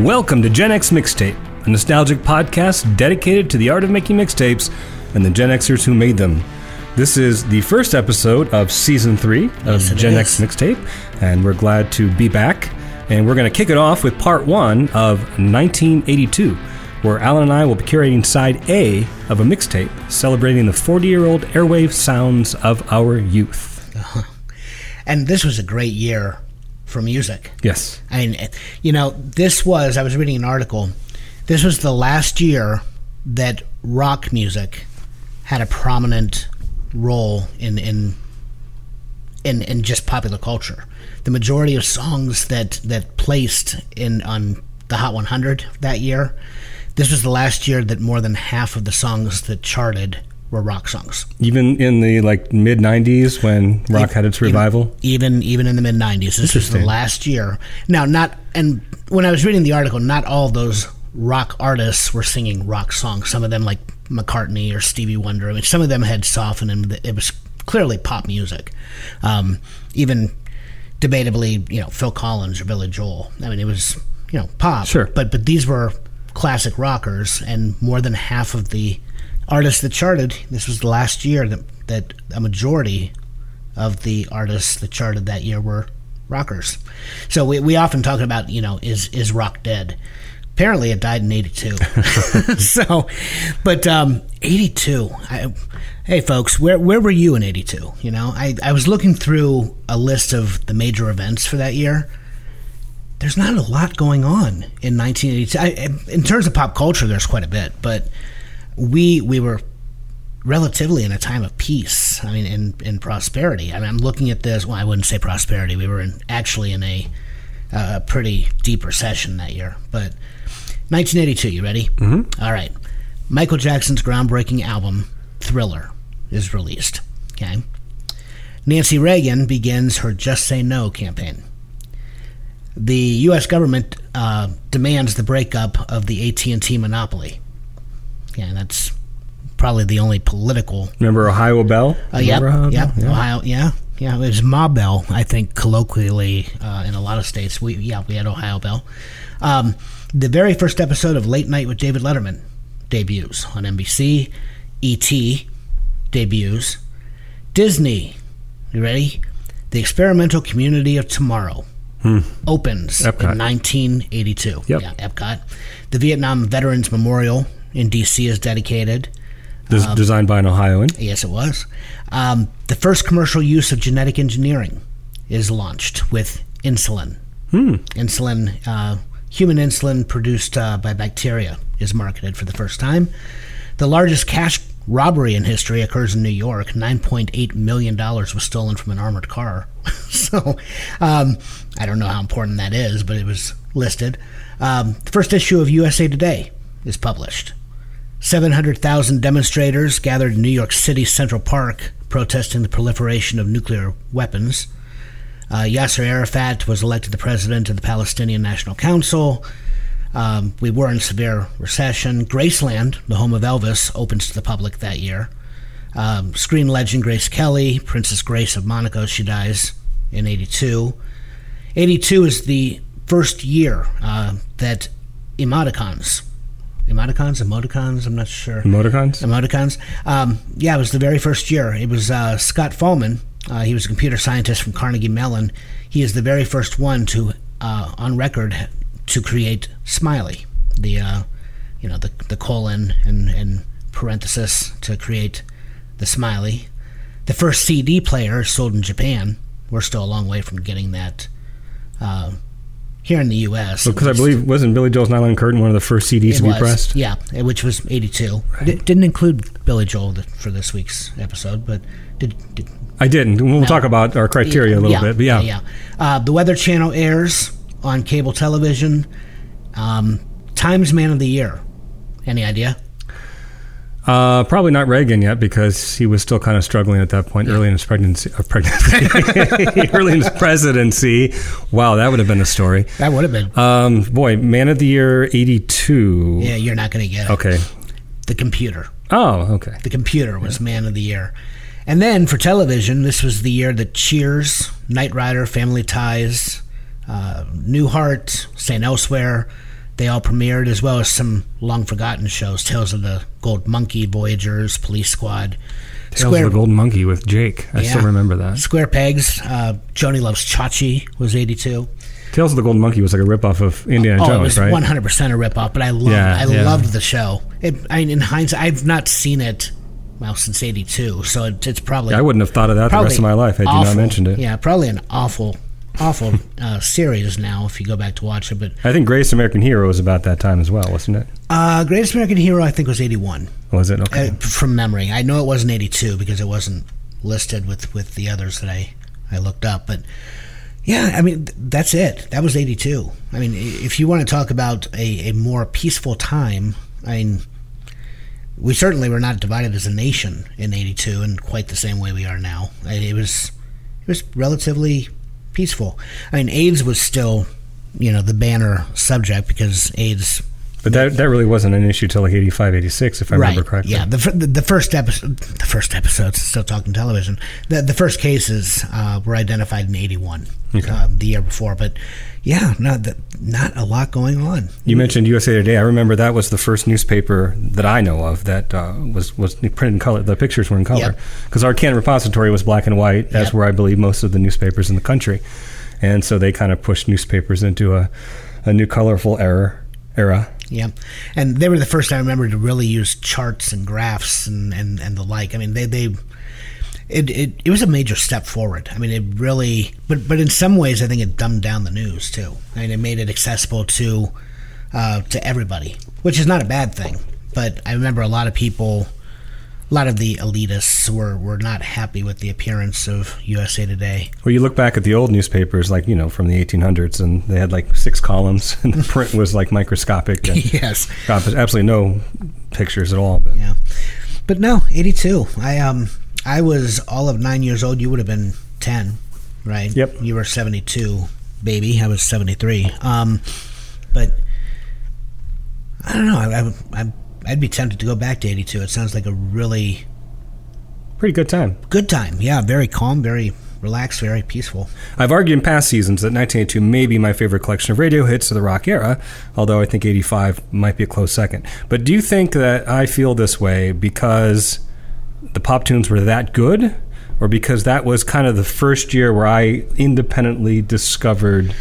Welcome to Gen X Mixtape, a nostalgic podcast dedicated to the art of making mixtapes and the Gen Xers who made them. This is the first episode of season three of Yes, Gen. X Mixtape, and we're glad to be back. And we're going to kick it off with part one of 1982, where Alan and I will be curating side A of a mixtape celebrating the 40 year old airwave sounds of our youth. And this was a great year for music. Yes. I mean, you know, this was, I was reading an article, this was the last year that rock music had a prominent role in, in, in, in just popular culture. The majority of songs that, that placed in on the Hot 100 that year, this was the last year that more than half of the songs that charted were rock songs. Even in the like mid 90s when rock had its revival. even even in the mid '90s. This was the last year. Now, not and when I was reading the article, not all those rock artists were singing rock songs. Some of them, like McCartney or Stevie Wonder, I mean, some of them had softened, and it was clearly pop music. Um, even debatably, you know, Phil Collins or Billy Joel. I mean, it was you know pop. Sure. but but these were classic rockers, and more than half of the artists that charted. This was the last year that that a majority of the artists that charted that year were rockers. So we, we often talk about, you know, is is rock dead? Apparently it died in 82. so, but um, 82, I, hey folks, where, where were you in 82? You know, I, I was looking through a list of the major events for that year. There's not a lot going on in 1982. I, in terms of pop culture, there's quite a bit, but we we were relatively in a time of peace. I mean, in in prosperity. I mean, I'm looking at this. Well, I wouldn't say prosperity. We were in, actually in a uh, pretty deep recession that year. But 1982. You ready? Mm-hmm. All right. Michael Jackson's groundbreaking album Thriller is released. Okay. Nancy Reagan begins her Just Say No campaign. The U.S. government uh, demands the breakup of the AT&T monopoly. Yeah, that's probably the only political. Remember Ohio Bell? Uh, yep, Ohio yep, Bell? Yeah. Ohio, yeah, yeah. It was Ma Bell, I think, colloquially uh, in a lot of states. We yeah, we had Ohio Bell. Um, the very first episode of Late Night with David Letterman debuts on NBC. E.T. debuts. Disney, you ready? The Experimental Community of Tomorrow opens Hmm. Epcot. in 1982. Yep. Yeah, Epcot. The Vietnam Veterans Memorial in D.C. is dedicated. Des- Um, designed by an Ohioan. Yes, it was. Um, the first commercial use of genetic engineering is launched with insulin. Insulin, uh, human insulin produced uh, by bacteria, is marketed for the first time. The largest cash robbery in history occurs in New York. $9.8 million was stolen from an armored car. so um, I don't know how important that is, but it was listed. Um, the first issue of USA Today is published. 700,000 demonstrators gathered in New York City's Central Park protesting the proliferation of nuclear weapons. Uh, Yasser Arafat was elected the president of the Palestinian National Council. Um, we were in severe recession. Graceland, the home of Elvis, opens to the public that year. Um, screen legend Grace Kelly, Princess Grace of Monaco, she dies in 82. 82 is the first year uh, that emoticons, emoticons, emoticons, I'm not sure Emoticons? emoticons. Um, yeah, it was the very first year. It was uh, Scott Fahlman. Uh, he was a computer scientist from Carnegie Mellon. He is the very first one to, uh, on record, to create Smiley, the, uh, you know, the the colon and and parenthesis to create the Smiley. The first CD player sold in Japan. We're still a long way from getting that. Here in the U.S. Because I believe, wasn't Billy Joel's Nylon Curtain one of the first CDs to be was, pressed? Yeah, which was 82. It didn't include Billy Joel for this week's episode, but did. did I didn't. We'll talk about our criteria a little yeah, bit, but yeah. Yeah. Uh, the Weather Channel airs on cable television. Um, Times Man of the Year. Any idea? Uh, probably not Reagan yet because he was still kind of struggling at that point early in his pregnancy. Uh, pregnancy early in his presidency. Wow, that would have been a story. That would have been. Um, boy, Man of the Year 82. yeah, you're not going to get it. Okay. The computer. Oh, okay. The computer was Man of the Year. And then for television, this was the year that Cheers, Knight Rider, Family Ties, uh, Newhart, St. Elsewhere, they all premiered, as well as some long forgotten shows Tales of the Gold Monkey, Voyagers, Police Squad. Tales of the Golden Monkey with Jake. I Yeah. still remember that. Square Pegs, uh, Joanie Loves Chachi was 82. Tales of the Golden Monkey was like a ripoff of Indiana oh, it Jones, was right? 100% a ripoff, but I loved, Yeah, I yeah. loved the show. It, I, in hindsight, I've not seen it, well, since 82, so it, it's probably. I wouldn't have thought of that the rest of my life had you not mentioned it. Yeah, probably an awful, awful uh, series now if you go back to watch it. But I think Greatest American Hero was about that time as well, wasn't it? uh, Greatest American Hero, I think, was 81 Was it? Okay. uh, from memory. I know it wasn't 82 because it wasn't listed with, with the others that I, I looked up. But yeah, I mean, th- that's it. That was 82. I mean, if you want to talk about a, a more peaceful time, I mean, we certainly were not divided as a nation in 82 in quite the same way we are now. It was, it was relatively peaceful. I mean, AIDS was still, you know, the banner subject because AIDS but that that really wasn't an issue till like 85, 86, if I remember correctly. yeah, the, the the first episode, the first episodes, still talking television. The the first cases uh, were identified in eighty one, Okay. uh, the year before. But yeah, not the, not a lot going on. You mentioned USA Today. I remember that was the first newspaper that I know of that uh, was was printed in color. The pictures were in color Yep. because our Canton repository was black and white, as Yep. were I believe most of the newspapers in the country, and so they kind of pushed newspapers into a, a new colorful era. Era. Yeah, and they were the first I remember to really use charts and graphs and, and, and the like. I mean, they they. It, it, it was a major step forward. I mean, it really, but but in some ways, I think it dumbed down the news too. I mean, it made it accessible to uh, to everybody, which is not a bad thing. But I remember a lot of people, a lot of the elitists were, were not happy with the appearance of USA Today. Well, you look back at the old newspapers, like you know from the 1800s, and they had like six columns, and the print was like microscopic. And yes. absolutely no pictures at all. But Yeah, but no, eighty-two. I um, I was all of nine years old. You would have been ten, right? Yep. You were seventy-two, baby. I was seventy-three. Um, but I don't know. I, I, I I'd be tempted to go back to eighty-two. It sounds like a really pretty good time. good time. Yeah, very calm, very relaxed, very peaceful. I've argued in past seasons that 1982 may be my favorite collection of radio hits of the rock era, although I think 85 might be a close second. But do you think that I feel this way because the pop tunes were that good? Or because that was kind of the first year where I independently discovered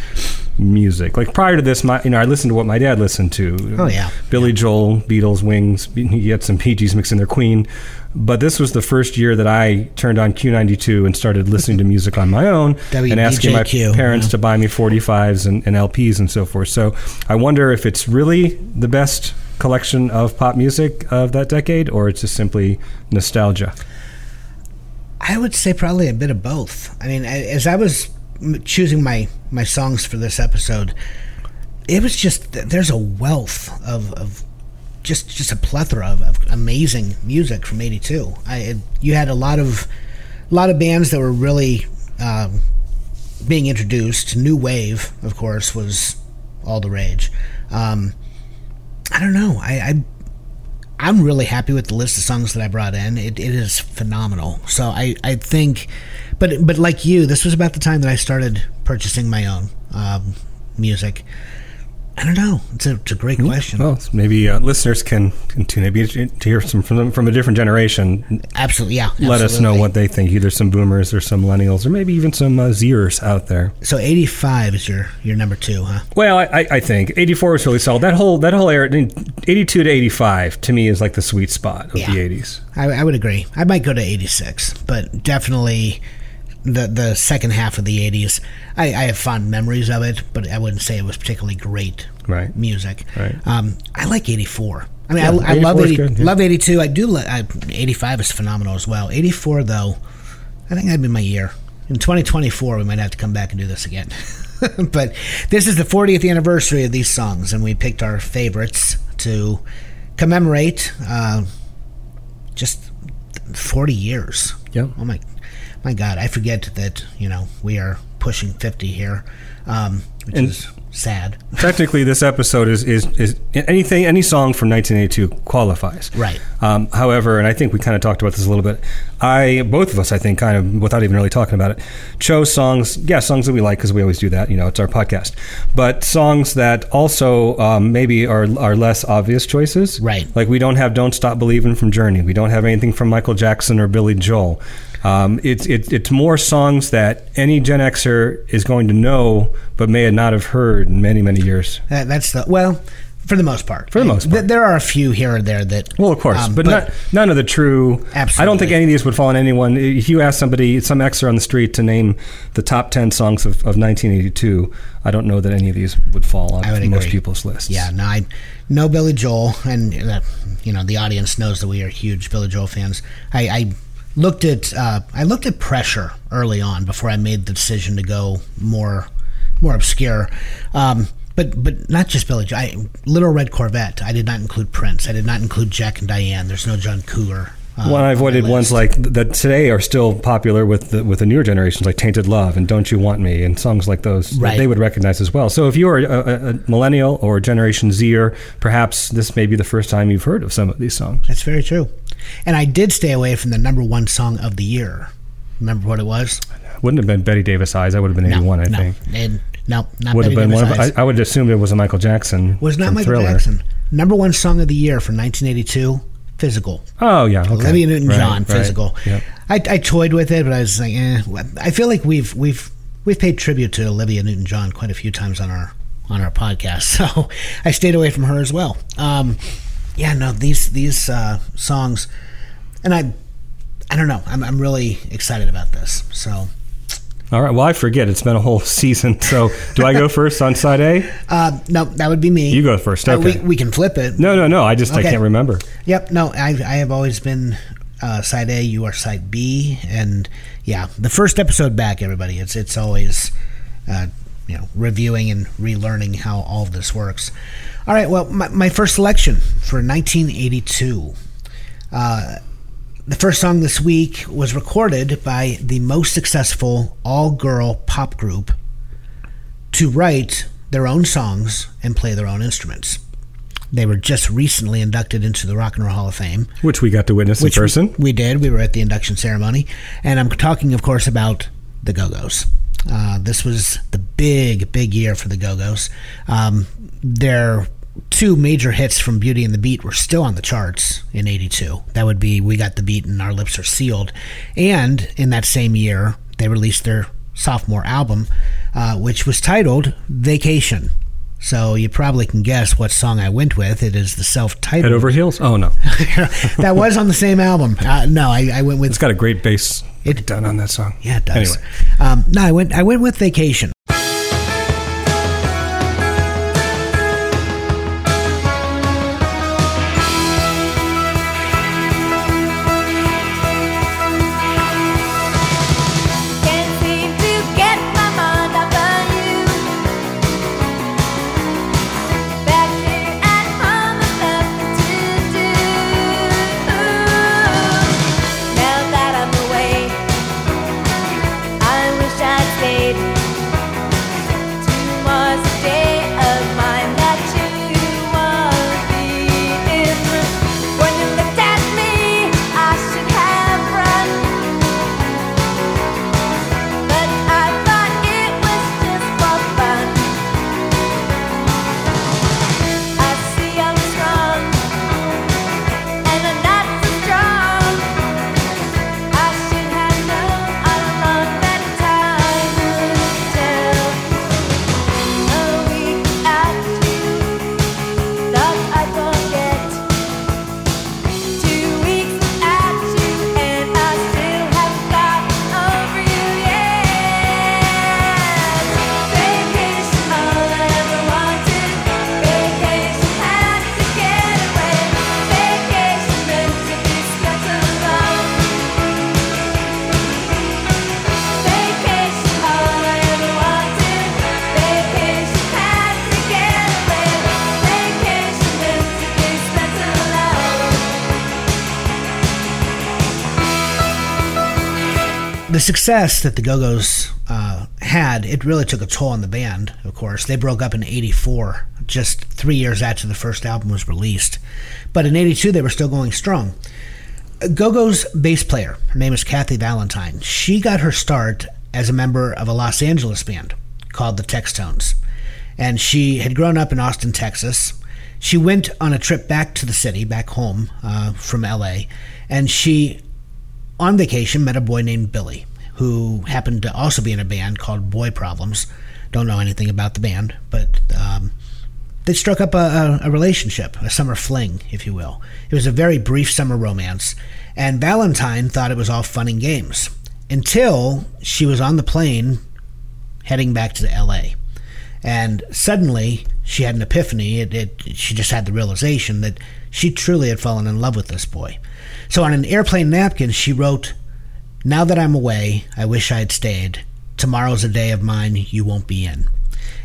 music. Like prior to this, my you know I listened to what my dad listened to. Oh, yeah. Billy Joel, Beatles, Wings. He had some Bee Gees mixed in there, Queen. But this was the first year that I turned on Q92 and started listening to music on my own and asking my parents yeah. to buy me 45s and, and LPs and so forth. So I wonder if it's really the best collection of pop music of that decade or it's just simply nostalgia. I would say probably a bit of both. I mean, as I was choosing my my songs for this episode, it was just there's a wealth of, of just just a plethora of, of amazing music from '82. I it, you had a lot of a lot of bands that were really um, being introduced. New wave, of course, was all the rage. Um, I don't know. I, I I'm really happy with the list of songs that I brought in. It, it is phenomenal. So I, I think, but but like you, this was about the time that I started purchasing my own um, music. I don't know. It's a, it's a great question. Well, maybe uh, listeners can, can tune maybe to hear some from, them, from a different generation. Absolutely, yeah. Let us know what they think. Either some boomers or some millennials or maybe even some uh, Zers out there. So 85 is your your number two, huh? Well, I, I- think 84 was really solid. That whole that whole era, 82 to 85, to me is like the sweet spot of Yeah. the 80s. I, I would agree. I might go to 86, but definitely the the second half of the 80s. I, I have fond memories of it, but I wouldn't say it was particularly great Right. music. Right. Um, I like 84. I mean, Yeah, I, I love 80, good, yeah. love 82. I do. Li- I, 85 is phenomenal as well. 84 though, I think that'd be my year. In 2024, we might have to come back and do this again. but this is the 40th anniversary of these songs, and we picked our favorites to commemorate uh, just 40 years. Yeah. Oh my, my God! I forget that you know we are pushing 50 here, um, which And- is sad. Technically, this episode is, is, is anything, any song from 1982 qualifies. Right. Um, however, and I think we kind of talked about this a little bit. I, both of us, I think, kind of without even really talking about it, chose songs. Yeah, songs that we like because we always do that. You know, it's our podcast. But songs that also um, maybe are are less obvious choices. Right. Like we don't have "Don't Stop Believing" from Journey. We don't have anything from Michael Jackson or Billy Joel. Um, it's it, it's more songs that any Gen Xer is going to know, but may not have heard in many many years. That, that's the well, for the most part. For the most part. there are a few here or there that. Well, of course, um, but, not, none of the true. Absolutely. I don't think any of these would fall on anyone. If you ask somebody, some Xer on the street, to name the top ten songs of, of 1982, I don't know that any of these would fall on would most agree. people's lists. Yeah, no, I know Billy Joel, and uh, you know the audience knows that we are huge Billy Joel fans. I, I looked at uh, I looked at pressure early on before I made the decision to go more more obscure. Um, but but not just Billy. I, Little Red Corvette. I did not include Prince. I did not include Jack and Diane. There's no John Cougar. Uh, Well, I on avoided ones like that today are still popular with the, with the newer generations, like "Tainted Love" and "Don't You Want Me" and songs like those. that Right. They would recognize as well. So if you are a, a, a millennial or Generation Zer, perhaps this may be the first time you've heard of some of these songs. That's very true. And I did stay away from the number one song of the year. Remember what it was? Wouldn't have been Bette Davis eyes. I would have been 81, I no, think. And, no, not Would have Betty been one of. Eyes. I, I would have assumed it was a Michael Jackson. was not Michael Thriller. Jackson. Number one song of the year for 1982, Physical. Oh yeah, okay. Olivia Newton-John, Right, right. Physical. Yep. I, I toyed with it, but I was like, eh. I feel like we've we've we've paid tribute to Olivia Newton-John quite a few times on our on our podcast, so I stayed away from her as well. Um, yeah, no, these these uh, songs, and I I don't know. I'm I'm really excited about this. So All right. Well, I forget. It's been a whole season. So, do I go first on side A? uh, no, that would be me. You go first. Uh, we, we can flip it. no, no, no. I just I can't remember. Yep. No, I I have always been uh, side A. You are side B, and yeah, the first episode back, everybody. It's it's always uh, you know reviewing and relearning how all of this works. All right. Well, my, my first selection for 1982. Uh, the first song this week was recorded by the most successful all-girl pop group to write their own songs and play their own instruments. They were just recently inducted into the Rock and Roll Hall of Fame, Which we got to witness in person. we did. We were at the induction ceremony, and I'm talking, of course, about the Go Go's. Uh, this was the big, big year for the Go Go's. Um, their two major hits from Beauty and the Beat were still on the charts in '82. That would be "We Got the Beat" and "Our Lips Are Sealed." And in that same year, they released their sophomore album, uh, which was titled "Vacation." So you probably can guess what song I went with. It is the self-titled. Head over heels. Oh no, that was on the same album. Uh, no, I, I went with it's got a great bass It- done on that song. yeah, it does. Anyway, Um, no, I went I went with Vacation. Success that the Go Go's uh, had, it really took a toll on the band, of course. They broke up in 84, just three years after the first album was released. But in 82, they were still going strong. Go Go's bass player, her name is Kathy Valentine. She got her start as a member of a Los Angeles band called the Textones. And she had grown up in Austin, Texas. She went on a trip back to the city, back home uh, from LA, and she, on vacation, met a boy named Billy, who happened to also be in a band called Boy Problems. Don't know anything about the band, but um, they struck up a, a, relationship, a summer fling, if you will. It was a very brief summer romance, and Valentine thought it was all fun and games until she was on the plane heading back to LA. And suddenly she had an epiphany. It, it, she just had the realization that she truly had fallen in love with this boy. So on an airplane napkin, she wrote, Now that I'm away, I wish I'd stayed. Tomorrow's a day of mine you won't be in.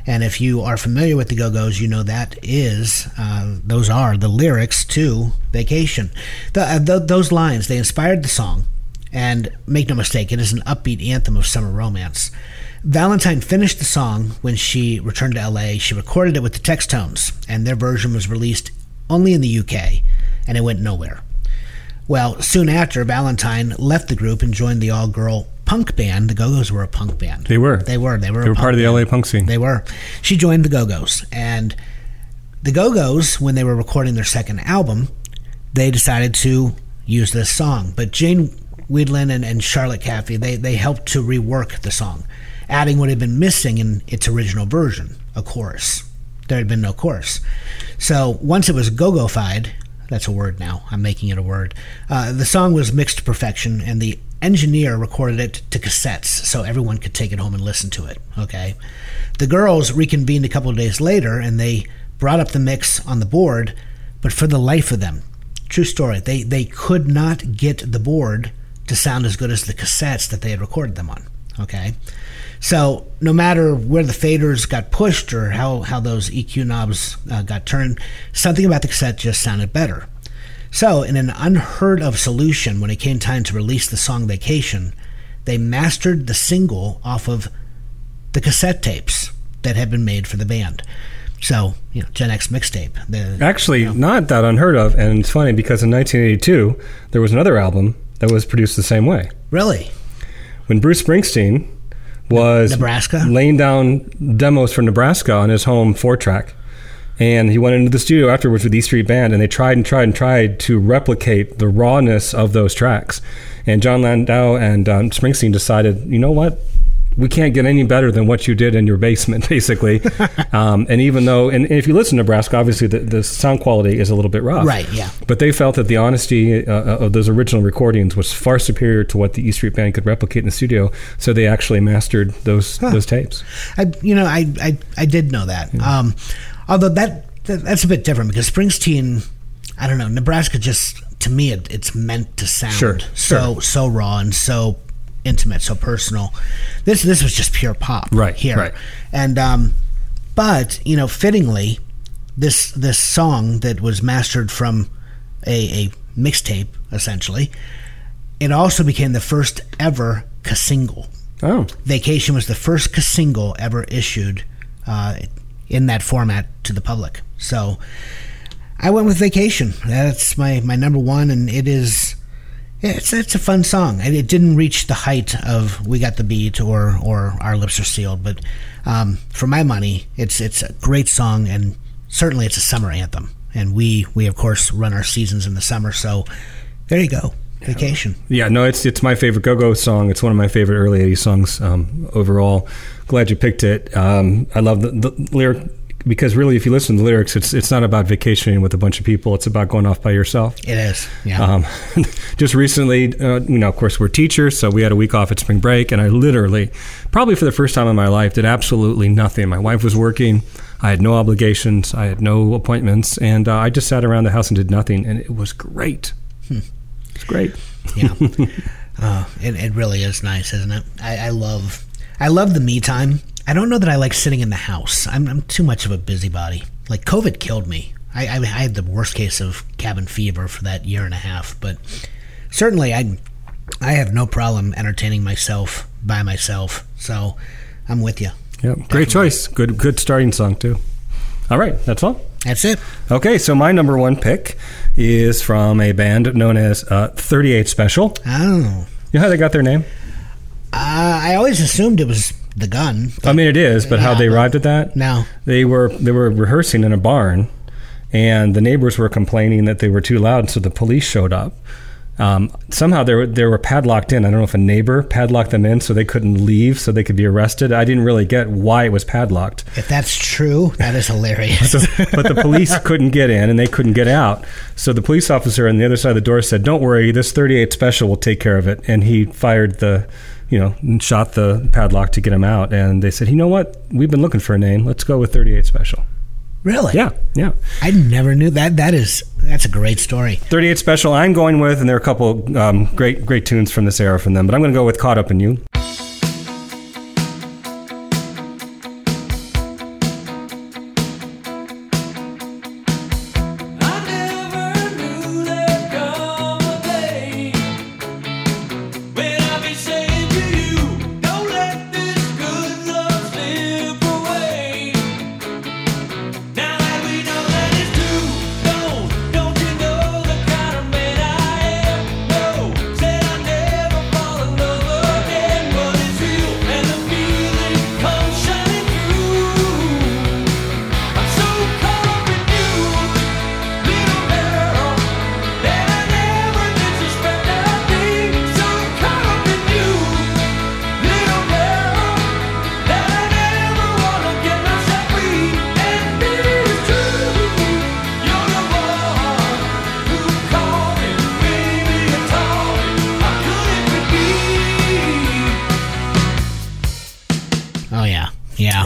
And if you are familiar with the Go Go's, you know that is, uh, those are the lyrics to Vacation. The, uh, th- those lines, they inspired the song. And make no mistake, it is an upbeat anthem of summer romance. Valentine finished the song when she returned to LA. She recorded it with the Textones, and their version was released only in the UK, and it went nowhere. Well, soon after, Valentine left the group and joined the all girl punk band. The Go Go's were a punk band. They were. They were. They were. They were part of the band. LA punk scene. They were. She joined the Go Go's, and the Go Go's, when they were recording their second album, they decided to use this song. But Jane Wiedlin and, and Charlotte Caffey, they, they helped to rework the song, adding what had been missing in its original version, a chorus. There had been no chorus. So once it was go-go-fied, that's a word now, I'm making it a word, uh, the song was mixed to perfection, and the engineer recorded it to cassettes so everyone could take it home and listen to it, okay? The girls reconvened a couple of days later, and they brought up the mix on the board, but for the life of them, true story, they, they could not get the board to sound as good as the cassettes that they had recorded them on. Okay, so no matter where the faders got pushed or how how those EQ knobs uh, got turned, something about the cassette just sounded better. So, in an unheard of solution, when it came time to release the song "Vacation," they mastered the single off of the cassette tapes that had been made for the band. So, you know, Gen X mixtape. The, Actually, not that unheard of, and it's funny because in 1982 there was another album that was produced the same way. really, When Bruce Springsteen was Nebraska? laying down demos for Nebraska on his home four track, and he went into the studio afterwards with E Street Band, and they tried and tried and tried to replicate the rawness of those tracks. And Jon Landau and um, Springsteen decided, you know what? We can't get any better than what you did in your basement, basically. um, and even though, and, and if you listen to Nebraska, obviously the, the sound quality is a little bit rough. Right, yeah. But they felt that the honesty uh, of those original recordings was far superior to what the E Street Band could replicate in the studio. So they actually mastered those those tapes. I, you know, I, I, I did know that. Um, although that, that that's a bit different because Springsteen, I don't know, Nebraska just to me it, it's meant to sound Sure, so sure. so raw and so intimate, so personal. This this was just pure pop, Right, here, right. and um, but you know, fittingly, this this song that was mastered from a, a mixtape essentially, it also became the first ever single. Oh, Vacation was the first single ever issued uh, in that format to the public. So I went with Vacation. That's my, my number one, and it is. Yeah, It's, it's a fun song. And It didn't reach the height of "We Got the Beat" or or "Our Lips Are Sealed," but um, for my money, it's it's a great song, and certainly it's a summer anthem. And we we of course run our seasons in the summer, so there you go, Vacation. yeah, no, it's it's my favorite go-go song. It's one of my favorite early '80s songs um, overall. Glad you picked it. Um, I love the, the lyric because really, if you listen to the lyrics, it's it's not about vacationing with a bunch of people. It's about going off by yourself. It is, yeah. Um, just recently, uh, you know, of course, we're teachers, so we had a week off at spring break, and I literally, probably for the first time in my life, did absolutely nothing. My wife was working. I had no obligations. I had no appointments, and uh, I just sat around the house and did nothing, and it was great. It's great. Yeah, uh, it, it really is nice, isn't it? I, I love, I love the me time. I don't know that I like sitting in the house. I'm, I'm too much of a busybody. Like COVID killed me. I, I, I had the worst case of cabin fever for that year and a half. But certainly, I, I have no problem entertaining myself by myself. So, I'm with you. Yeah, great choice. Good, good starting song too. All right, that's all. That's it. Okay, so my number one pick is from a band known as uh, 38 Special. Oh, You know how they got their name? uh, I always assumed it was the gun. I mean, it is, but how they arrived at that? No. They were they were rehearsing in a barn, and the neighbors were complaining that they were too loud, so the police showed up. Um, somehow they were they were padlocked in. I don't know if a neighbor padlocked them in so they couldn't leave, so they could be arrested. I didn't really get why it was padlocked. If that's true, that is hilarious. So, but the police couldn't get in and they couldn't get out. So the police officer on the other side of the door said, "Don't worry, this 38 special will take care of it." And he fired the, you know, shot the padlock to get him out. And they said, "You know what? We've been looking for a name. Let's go with 38 special." really? Yeah, yeah. I never knew that. That is that's a great story. 38 special. I'm going with, and there are a couple um, great great tunes from this era from them. But I'm going to go with "Caught Up in You."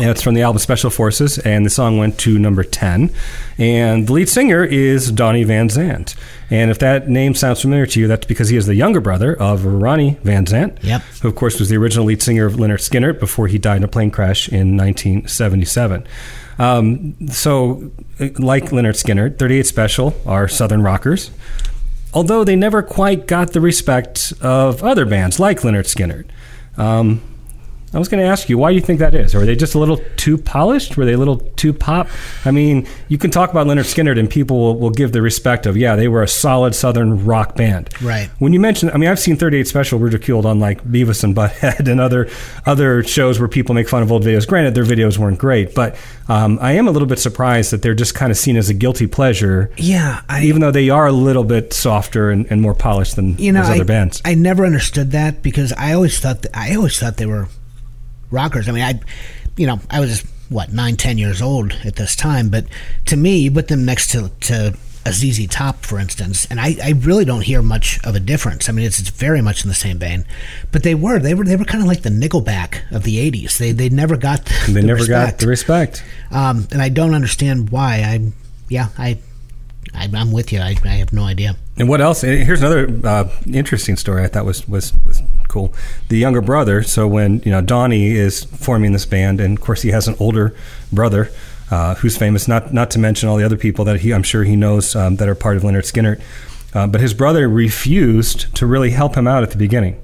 Yeah. Yeah, it's from the album Special Forces, and the song went to number 10. And the lead singer is Donnie Van Zant. And if that name sounds familiar to you, that's because he is the younger brother of Ronnie Van Zant, Yep. who, of course, was the original lead singer of Lynyrd Skynyrd before he died in a plane crash in 1977. Um, so, uh, like Lynyrd Skynyrd, 38 Special are Southern rockers although they never quite got the respect of other bands like Lynyrd Skynyrd. Um, I was going to ask you, why do you think that is? Or are they just a little too polished? Were they a little too pop? I mean, you can talk about Lynyrd Skynyrd and people will, will give the respect of, yeah, they were a solid Southern rock band. Right. When you mention, I mean, I've seen 38 Special ridiculed on like Beavis and Butthead and other other shows where people make fun of old videos. Granted, their videos weren't great, but um, I am a little bit surprised that they're just kind of seen as a guilty pleasure Yeah, I even though they are a little bit softer and, and more polished than you know those I, other bands. I never understood that because I always thought that, I always thought they were rockers. I mean, I you know I was what nine ten years old at this time, but to me, you put them next to to a ZZ Top, for instance, and I, I really don't hear much of a difference. I mean, it's, it's very much in the same vein, but they were they were they were kind of like the Nickelback of the '80s. They they never got the, they the never got respect. the respect. um, and I don't understand why. I yeah I. I I'm with you. I, I have no idea. And what else? eh, Here's another uh, interesting story I thought was, was was cool. The younger brother. So when you know Donnie is forming this band, and of course he has an older brother uh, who's famous. Not not to mention all the other people that he I'm sure he knows um, that are part of Lynyrd Skynyrd. Uh, but his brother refused to really help him out at the beginning.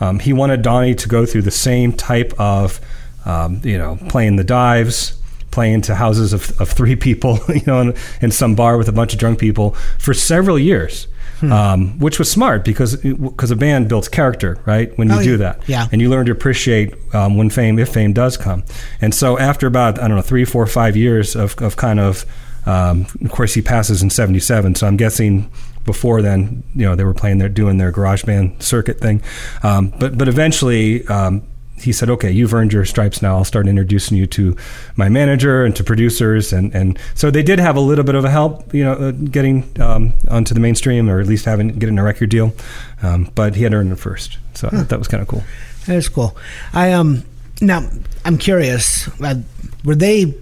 Um, he wanted Donnie to go through the same type of, um, you know, playing the dives, playing to houses of, of three people, you know, in, in some bar with a bunch of drunk people for several years, um, which was smart because because a band builds character, right? When you Oh, do that, Yeah. and you learn to appreciate um, when fame, if fame does come. And so after about I don't know three, four, five years of, of kind of, um, of course he passes in '77, so I'm guessing before then, you know, they were playing their doing their garage band circuit thing. Um, but but eventually. Um, he said, "Okay, you've earned your stripes. Now I'll start introducing you to my manager and to producers." And, and so they did have a little bit of a help, you know, uh, getting um, onto the mainstream or at least having getting a record deal. Um, but he had earned it first, so I thought that was kind of cool. That is cool. I um now I'm curious. Uh, were they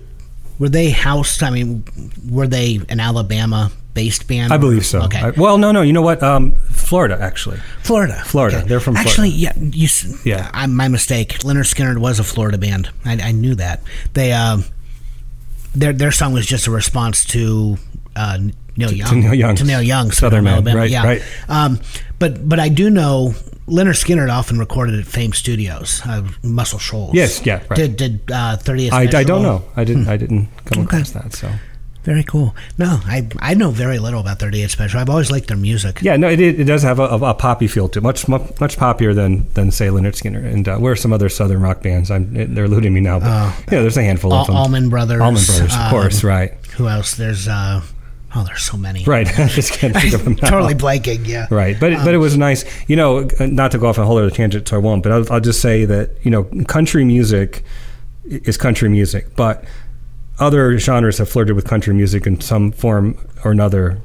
were they housed? I mean, were they in Alabama based band? I believe so. Okay, I- well, no, no. You know what? Um, Florida, actually. Florida. Florida. Okay. They're from Florida. Actually, yeah. You. Yeah. I'm my mistake. Lynyrd Skynyrd was a Florida band. I, I knew that. They um their their song was just a response to. Uh, Neil Young Neil Young. to Neil Young, Southern Man. Alabama. Right, yeah. right. Um, but but I do know Lynyrd Skynyrd often recorded at Fame Studios, uh, Muscle Shoals. Yes, yeah, right. Did did uh, 30th? I, I don't know. I didn't. I didn't come Okay. across that. So Very cool. No, I I know very little about 38 Special. I've always liked their music. yeah, no, it, it does have a, a, a poppy feel to it. Much much, much poppier than than say Lynyrd Skynyrd and uh, where are some other southern rock bands? I'm they're eluding me now, but Oh. yeah, there's a handful of them. Allman Brothers. Allman Brothers, of um, course, right, Who else? There's uh oh, there's so many. right. I just can't think of them now. totally blanking. Yeah. Right, but it, but it was nice. You know, not to go off on a whole other tangent, so I won't. But I'll, I'll just say that you know, country music is country music, but other genres have flirted with country music in some form or another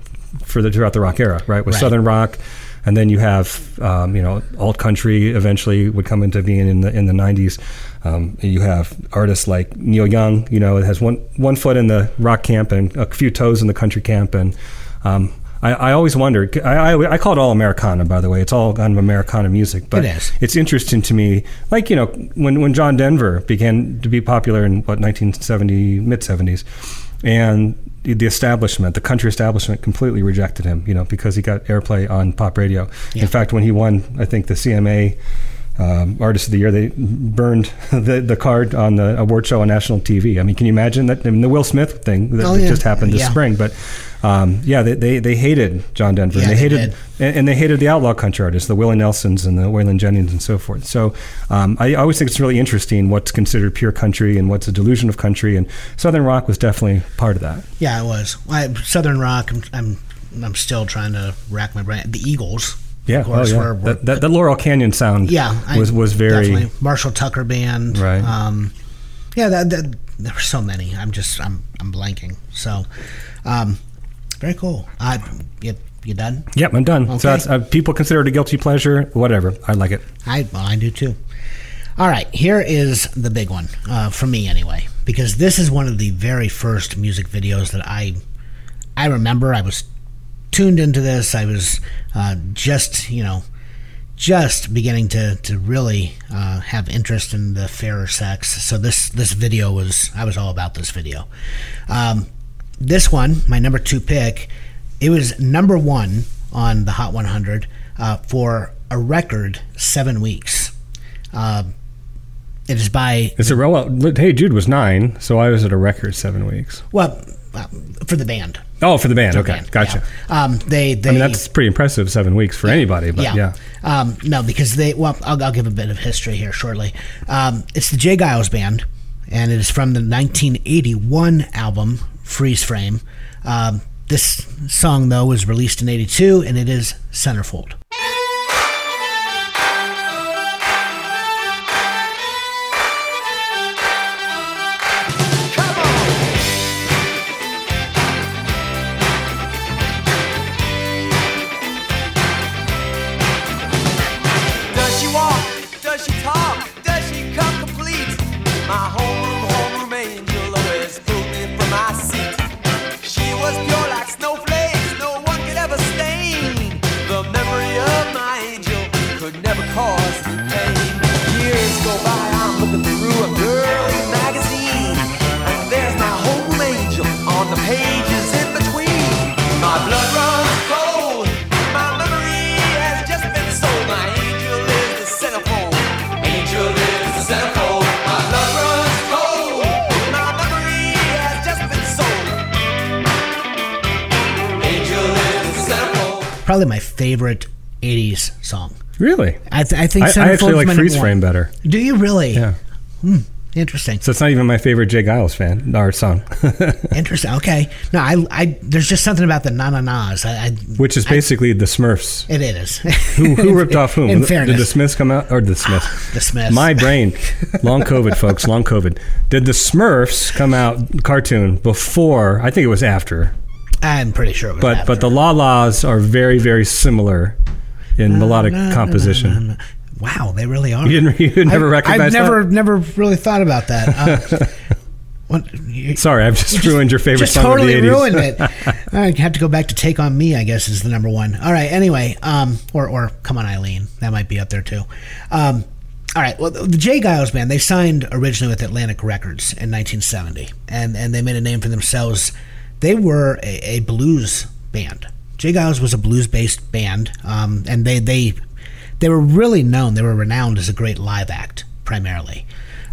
for the throughout the rock era. Right, with Right. southern rock, and then you have um, you know alt country eventually would come into being in the in the nineties. Um, you have artists like Neil Young. You know, has one one foot in the rock camp and a few toes in the country camp, and um, I, I always wondered. I, I, I call it all Americana, by the way. It's all kind of Americana music, but It it's interesting to me. Like you know, when when John Denver began to be popular in what 1970 mid 70s, and the the establishment, the country establishment, completely rejected him. You know, because he got airplay on pop radio. Yeah. In fact, when he won, I think the CMA. Um, Artist of the Year. They burned the, the card on the award show on national TV. I mean, can you imagine that? I mean, the Will Smith thing that, Oh, yeah. just happened this Yeah. spring. But um, yeah, they, they, they hated John Denver. Yeah, they they hated did. and, and they hated the outlaw country artists, the Willie Nelsons and the Waylon Jennings and so forth. So um, I always think it's really interesting what's considered pure country and what's a delusion of country. And Southern rock was definitely part of that. Yeah, it was. I, Southern rock. I'm, I'm I'm still trying to rack my brain. The Eagles. Yeah, Of course, oh, yeah. that, that, that Laurel Canyon sound Yeah, I- was was very definitely. Marshall Tucker band. Right. Um, yeah, that, that there were so many. I'm just I'm I'm blanking. So, um, very cool. Uh, you, you done? Yep, I'm done. Okay. So that's, uh, people consider it a guilty pleasure. Whatever, I like it. I well, I do too. All right, here is the big one uh, for me anyway, because this is one of the very first music videos that I I remember. I was tuned into this. I was uh, just you know just beginning to to really uh, have interest in the fairer sex. So this this video was I was all about this video. Um, this one, my number two pick, it was number one on the Hot 100 uh, for a record seven weeks. Uh, it is by It's a well. Hey Jude was nine, so I was at a record seven weeks. well uh, for the band. Oh, for the band. The okay, band, gotcha. yeah. Um, they they I mean, that's pretty impressive. Seven weeks for anybody, but yeah. Um, no, because they, well, I'll, I'll give a bit of history here shortly. Um, it's the J. Geils Band, and it is from the 1981 album Freeze Frame. Um, this song, though, was released in 82, and it is Centerfold. Really, I, th- I think I, I actually like Freeze Frame better. Do you really? Yeah, hmm. Interesting. so it's not even my favorite J. Geils fan or song, Interesting. Okay. No, I, I, there's just something about the na na na's. I, I, which is basically the Smurfs. it is. Who, who ripped off whom? In Did fairness, the Smiths come out or the ah, Smiths? the Smiths. My brain, long COVID, folks, long COVID. Did the Smurfs come out cartoon before? I think it was after. I'm pretty sure it was But after. but the La La's are very very similar in melodic composition. Wow, they really are. You didn't you never recognized I've never that? never really thought about that. Uh, what, you, Sorry, I've just ruined your favorite just song totally of the 80s. ruined it. I have to go back to "Take on Me." I guess is the number one. All right. Anyway, um, or or "Come on, Eileen." That might be up there too. Um, all right. Well, the J. Geils band they signed originally with Atlantic Records in 1970, and and they made a name for themselves. They were a, a blues band. J. Geils was a blues based band, um, and they they they were really known. They were renowned as a great live act, primarily.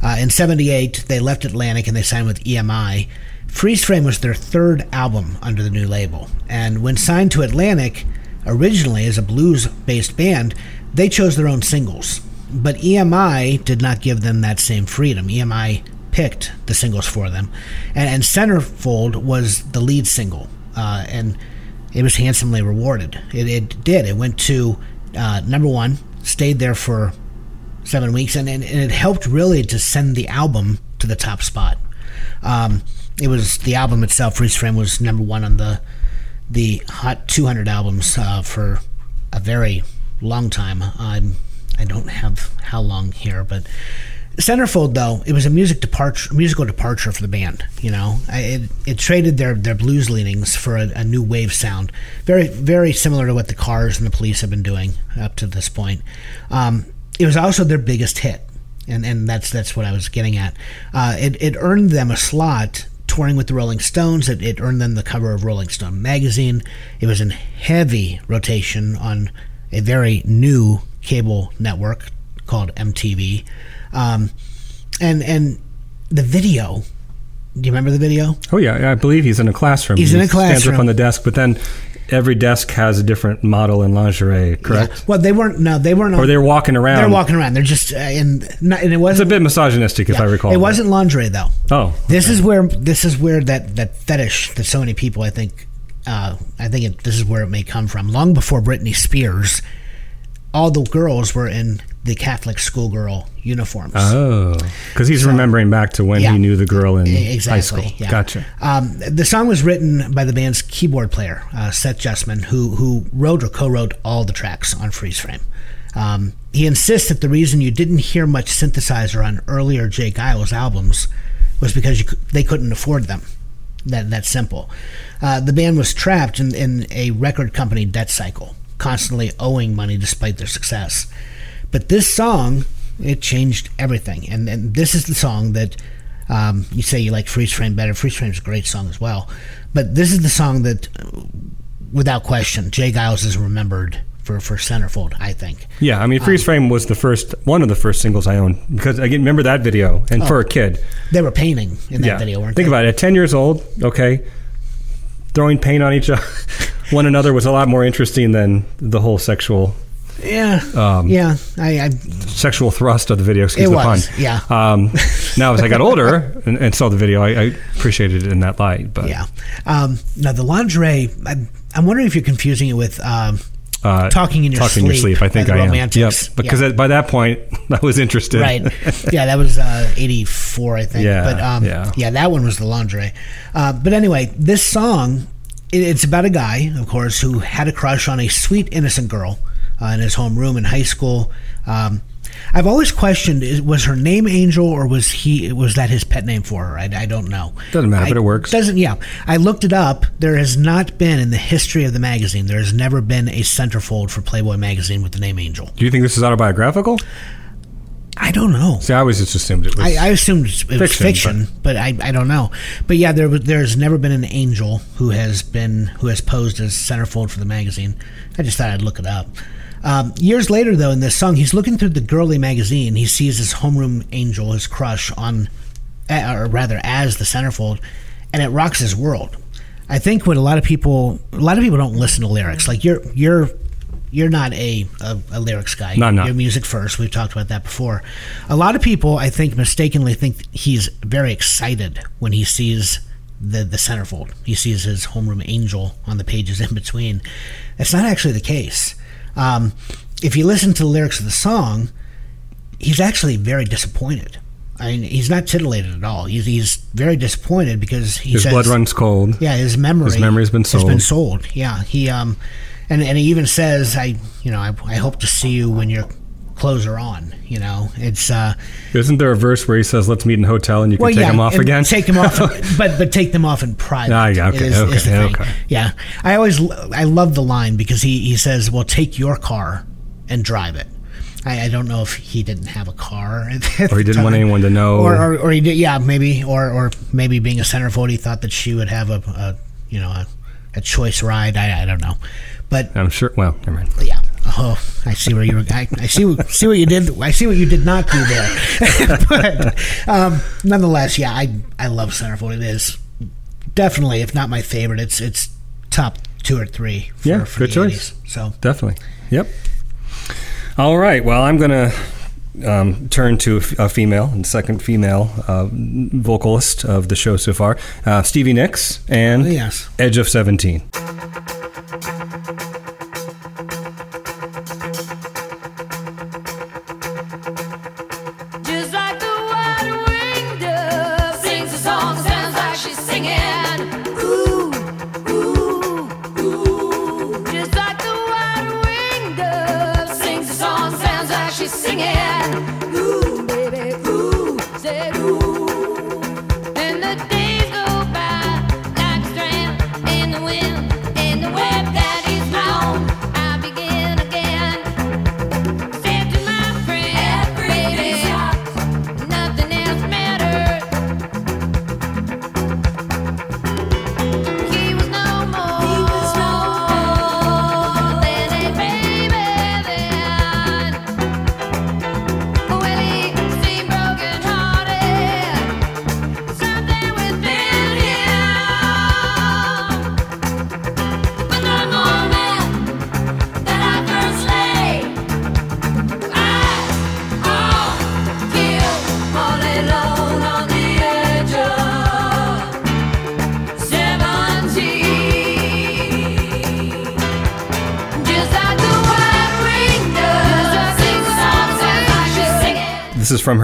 Uh, in '78, they left Atlantic and they signed with EMI. Freeze Frame was their third album under the new label, and when signed to Atlantic, originally as a blues-based band, they chose their own singles. But EMI did not give them that same freedom. EMI picked the singles for them, and, and Centerfold was the lead single, uh, and it was handsomely rewarded. It, it did. It went to uh, number one, stayed there for seven weeks, and, and, and it helped really to send the album to the top spot. Um, it was the album itself. Freeze Frame was number one on the the Hot 200 albums uh, for a very long time. I'm I don't have how long here, but Centerfold though it was a music departure, musical departure for the band. You know, it it traded their their blues leanings for a, a new wave sound, very very similar to what the Cars and the Police have been doing up to this point. Um, it was also their biggest hit, and and that's that's what I was getting at. Uh, it it earned them a slot touring with the Rolling Stones. It, it earned them the cover of Rolling Stone magazine. It was in heavy rotation on a very new cable network called MTV. Um, and and the video. Do you remember the video? Oh yeah, I believe he's in a classroom. He's He in a classroom. Stands up on the desk, but then every desk has a different model in lingerie. Correct? Well, they weren't. No, they weren't. Or they're walking around. They're walking around. They're just uh, in. Not, and it It's a bit misogynistic, if I recall. It wasn't lingerie though. Oh, This is where this is where that that fetish that so many people I think uh, I think it, this is where it may come from. Long before Britney Spears, all the girls were in the Catholic schoolgirl uniforms. oh, because he's remembering back to when Yeah. he knew the girl in exactly. high school. Yeah. Gotcha. Um, the song was written by the band's keyboard player, uh, Seth Justman, who who wrote or co-wrote all the tracks on Freeze Frame. Um, he insists that the reason you didn't hear much synthesizer on earlier J. Geils albums was because you, they couldn't afford them. That that's simple. Uh, the band was trapped in, in a record company debt cycle, constantly owing money despite their success. But this song, it changed everything, and, and this is the song that um, you say you like Freeze Frame better. Freeze Frame is a great song as well, but this is the song that, without question, J. Geils is remembered for for Centerfold. I think. Yeah, I mean, Freeze Frame was the first, one of the first singles I owned because i remember that video, and for a kid, They were painting in that yeah. video, weren't they? Think they? about it. At ten years old, okay, throwing paint on each other, one another was a lot more interesting than the whole sexual Yeah, Um, yeah. I, I sexual thrust of the video. Excuse It the was, pun. yeah. Um, now, as I got older and, and saw the video, I, I appreciated it in that light. But yeah. Um, now the lingerie. I'm, I'm wondering if you're confusing it with um, uh, Talking in Your talking in your Sleep sleep. I think I am. Romantics. Yep. Because Yeah. at- by that point, I was interested. right. Yeah, that was uh, 84, I think. Yeah, but um, yeah. that one was the lingerie. Uh, but anyway, this song, it, it's about a guy, of course, who had a crush on a sweet, innocent girl in his home room in high school. Um, I've always questioned: is, was her name Angel, or was he? Was that his pet name for her? I, I don't know. Doesn't matter, I- but it works. Doesn't yeah? I looked it up. There has not been in the history of the magazine. There has never been a centerfold for Playboy magazine with the name Angel. Do you think this is autobiographical? I don't know. See, I always just assumed it was. I, I assumed it was Fiction, fiction, but, I, I don't know. But yeah, there was- there's never been an angel who has been who has posed as centerfold for the magazine. I just thought I'd look it up. Um, years later, though, in this song, he's looking through the girly magazine. He sees his homeroom angel, his crush, on, or rather, as the centerfold, and it rocks his world. I think what a lot of people, a lot of people don't listen to lyrics. Like you're, you're, you're not a a, a lyrics guy. No, I'm not. You're music first. We've talked about that before. A lot of people, I think, mistakenly think he's very excited when he sees the the centerfold. He sees his homeroom angel on the pages in between. That's not actually the case. Um, if you listen to the lyrics of the song, he's actually very disappointed. I mean, he's not titillated at all. He's, he's very disappointed because he his says, blood runs cold. yeah, his memory. His memory's been sold. Has been sold. Yeah, he um, and and he even says, I you know, I, I hope to see you when your clothes are on. You know, it's uh, Isn't there a verse where he says, "Let's meet in a hotel and you can well, take yeah, them off again"? Take them off, but but take them off in private. Ah, yeah, okay, is- is okay, thing. okay. Yeah, I always I love the line because he he says, "Well, take your car and drive it." I, I don't know if he didn't have a car, Or he didn't want anyone to know. or, or or he did, yeah, maybe, or or maybe being a centerfold, he thought that she would have a, a you know a, a choice ride. I, I don't know, but I'm sure. Well, never mind. yeah, Oh, I see where you were. I, I see. what- See what you did. I see what you did not do there. but um, nonetheless, yeah, I I love Centerfold. It is definitely, if not my favorite, it's it's top two or three. For, Yeah, for good choice. 80s. So Definitely. Yep. All right. Well, I'm going to um, turn to a female and second female uh, vocalist of the show so far, uh, Stevie Nicks and Oh, yes. Edge of 17.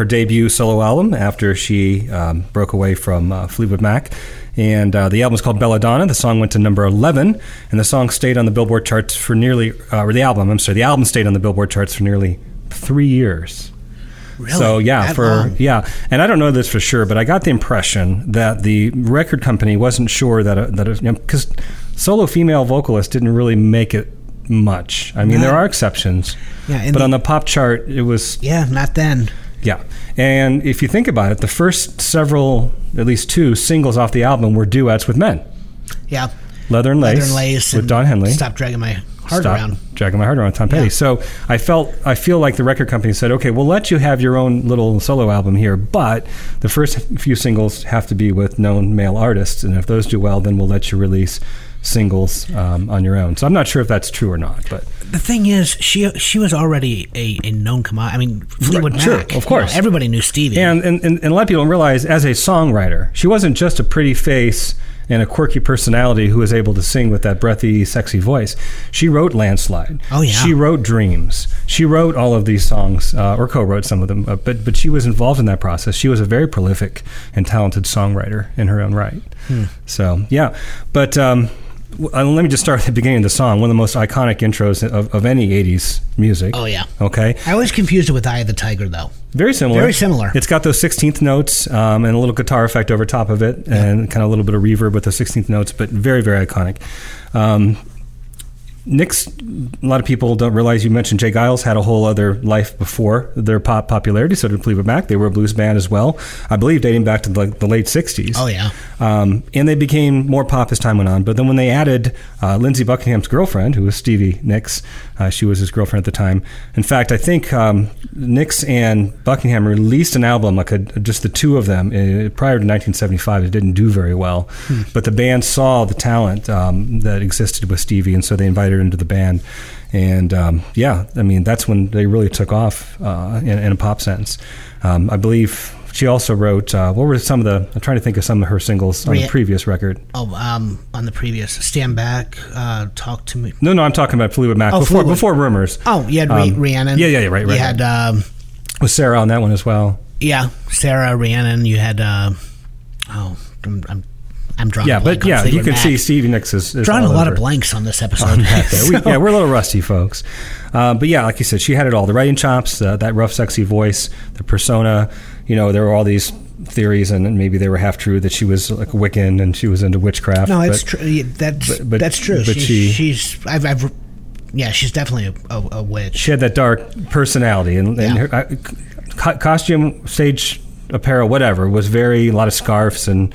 Her debut solo album after she um, broke away from uh, Fleetwood Mac. And uh, the album is called Bella Donna. The song went to number 11, and the song stayed on the Billboard charts for nearly, uh, or the album, I'm sorry, the album stayed on the Billboard charts for nearly three years. really, So yeah, that for long? yeah, and I don't know this for sure, but I got the impression that the record company wasn't sure that a, that because solo female vocalists didn't really make it much. I mean, there are exceptions, Yeah, but the- on the pop chart, it was yeah, not then. Yeah. And if you think about it, the first several, at least two singles off the album were duets with men. Yeah, Leather and Lace, Leather and Lace with Don Henley. Stop dragging my heart Stop around. dragging my heart around Tom Petty. Yeah. So I felt I feel like the record company said, okay, we'll let you have your own little solo album here, but the first few singles have to be with known male artists, and if those do well, then we'll let you release singles um, on your own. So I'm not sure if that's true or not, but The thing is, she she was already a, a known commodity. I mean, Fleetwood Right, sure, Mac. of you course. know, everybody knew Stevie. And, and, and, and a lot of people don't realize, as a songwriter, she wasn't just a pretty face and a quirky personality who was able to sing with that breathy, sexy voice. She wrote Landslide. Oh, yeah. She wrote Dreams. She wrote all of these songs, uh, or co-wrote some of them. Uh, but but she was involved in that process. She was a very prolific and talented songwriter in her own right. Hmm. So yeah, but. Um, let me just start at the beginning of the song. One of the most iconic intros of, of any '80s music. Oh, yeah. Okay. I always confused it with Eye of the Tiger, though. Very similar. Very similar. It's got those 16th notes um, and a little guitar effect over top of it, and kind of a little bit of reverb with the 16th notes, but very, very iconic. Um, Nicks, a lot of people don't realize you mentioned J. Geils had a whole other life before their pop popularity. So did Fleetwood Mac. They were a blues band as well, I believe, dating back to the, the late 60s. Oh, yeah. Um, and they became more pop as time went on. But then when they added uh, Lindsey Buckingham's girlfriend, who was Stevie Nicks, uh, she was his girlfriend at the time. In fact, I think um, Nicks and Buckingham released an album, like a, just the two of them, uh, prior to 1975. It didn't do very well. But the band saw the talent um, that existed with Stevie, and so they invited her into the band. And um, yeah, I mean, that's when they really took off uh, in, in a pop sense. Um, I believe she also wrote, uh, what were some of the, I'm trying to think of some of her singles on the previous record. Oh, um, on the previous Stand Back, uh, Talk to Me. No, no, I'm talking about Fleetwood Mac Oh, before, Fleetwood. before Rumors. Oh, you had Um, Rhiannon. Yeah, yeah, yeah, right, right. You had, right. um, With Sara on that one as well. yeah, Sara Rhiannon. You had, uh, oh, I'm, I'm, I'm drawing Yeah, but on yeah, you can Mac. see Stevie Nicks is, is Drawing a lot over. of blanks on this episode. Yeah, we, So- yeah, we're a little rusty, folks. Uh, but yeah, like you said, she had it all: the writing chops, uh, that rough, sexy voice, the persona. You know, there were all these theories, and maybe they were half true that she was like a Wiccan and she was into witchcraft. No, it's true. Yeah, That's but- but- that's true. but she, she- she's I've, I've yeah, she's definitely a, a, a witch. She had that dark personality, and, and her co- costume, stage apparel, whatever, was very a lot of scarves and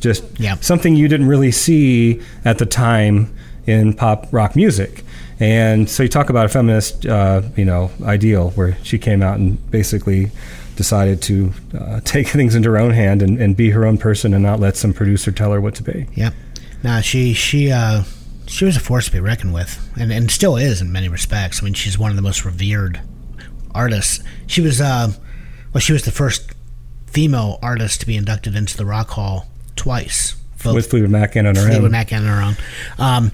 just Yeah. something you didn't really see at the time in pop rock music. And so you talk about a feminist, uh, you know, ideal where she came out and basically decided to uh, take things into her own hand and, and be her own person and not let some producer tell her what to be. Yep. Now she she uh, she was a force to be reckoned with, and and still is in many respects. I mean, she's one of the most revered artists. She was uh, well, she was the first female artist to be inducted into the Rock Hall twice. Both With Fleetwood Mac and on her Fleetwood own. Mac and her own. Um,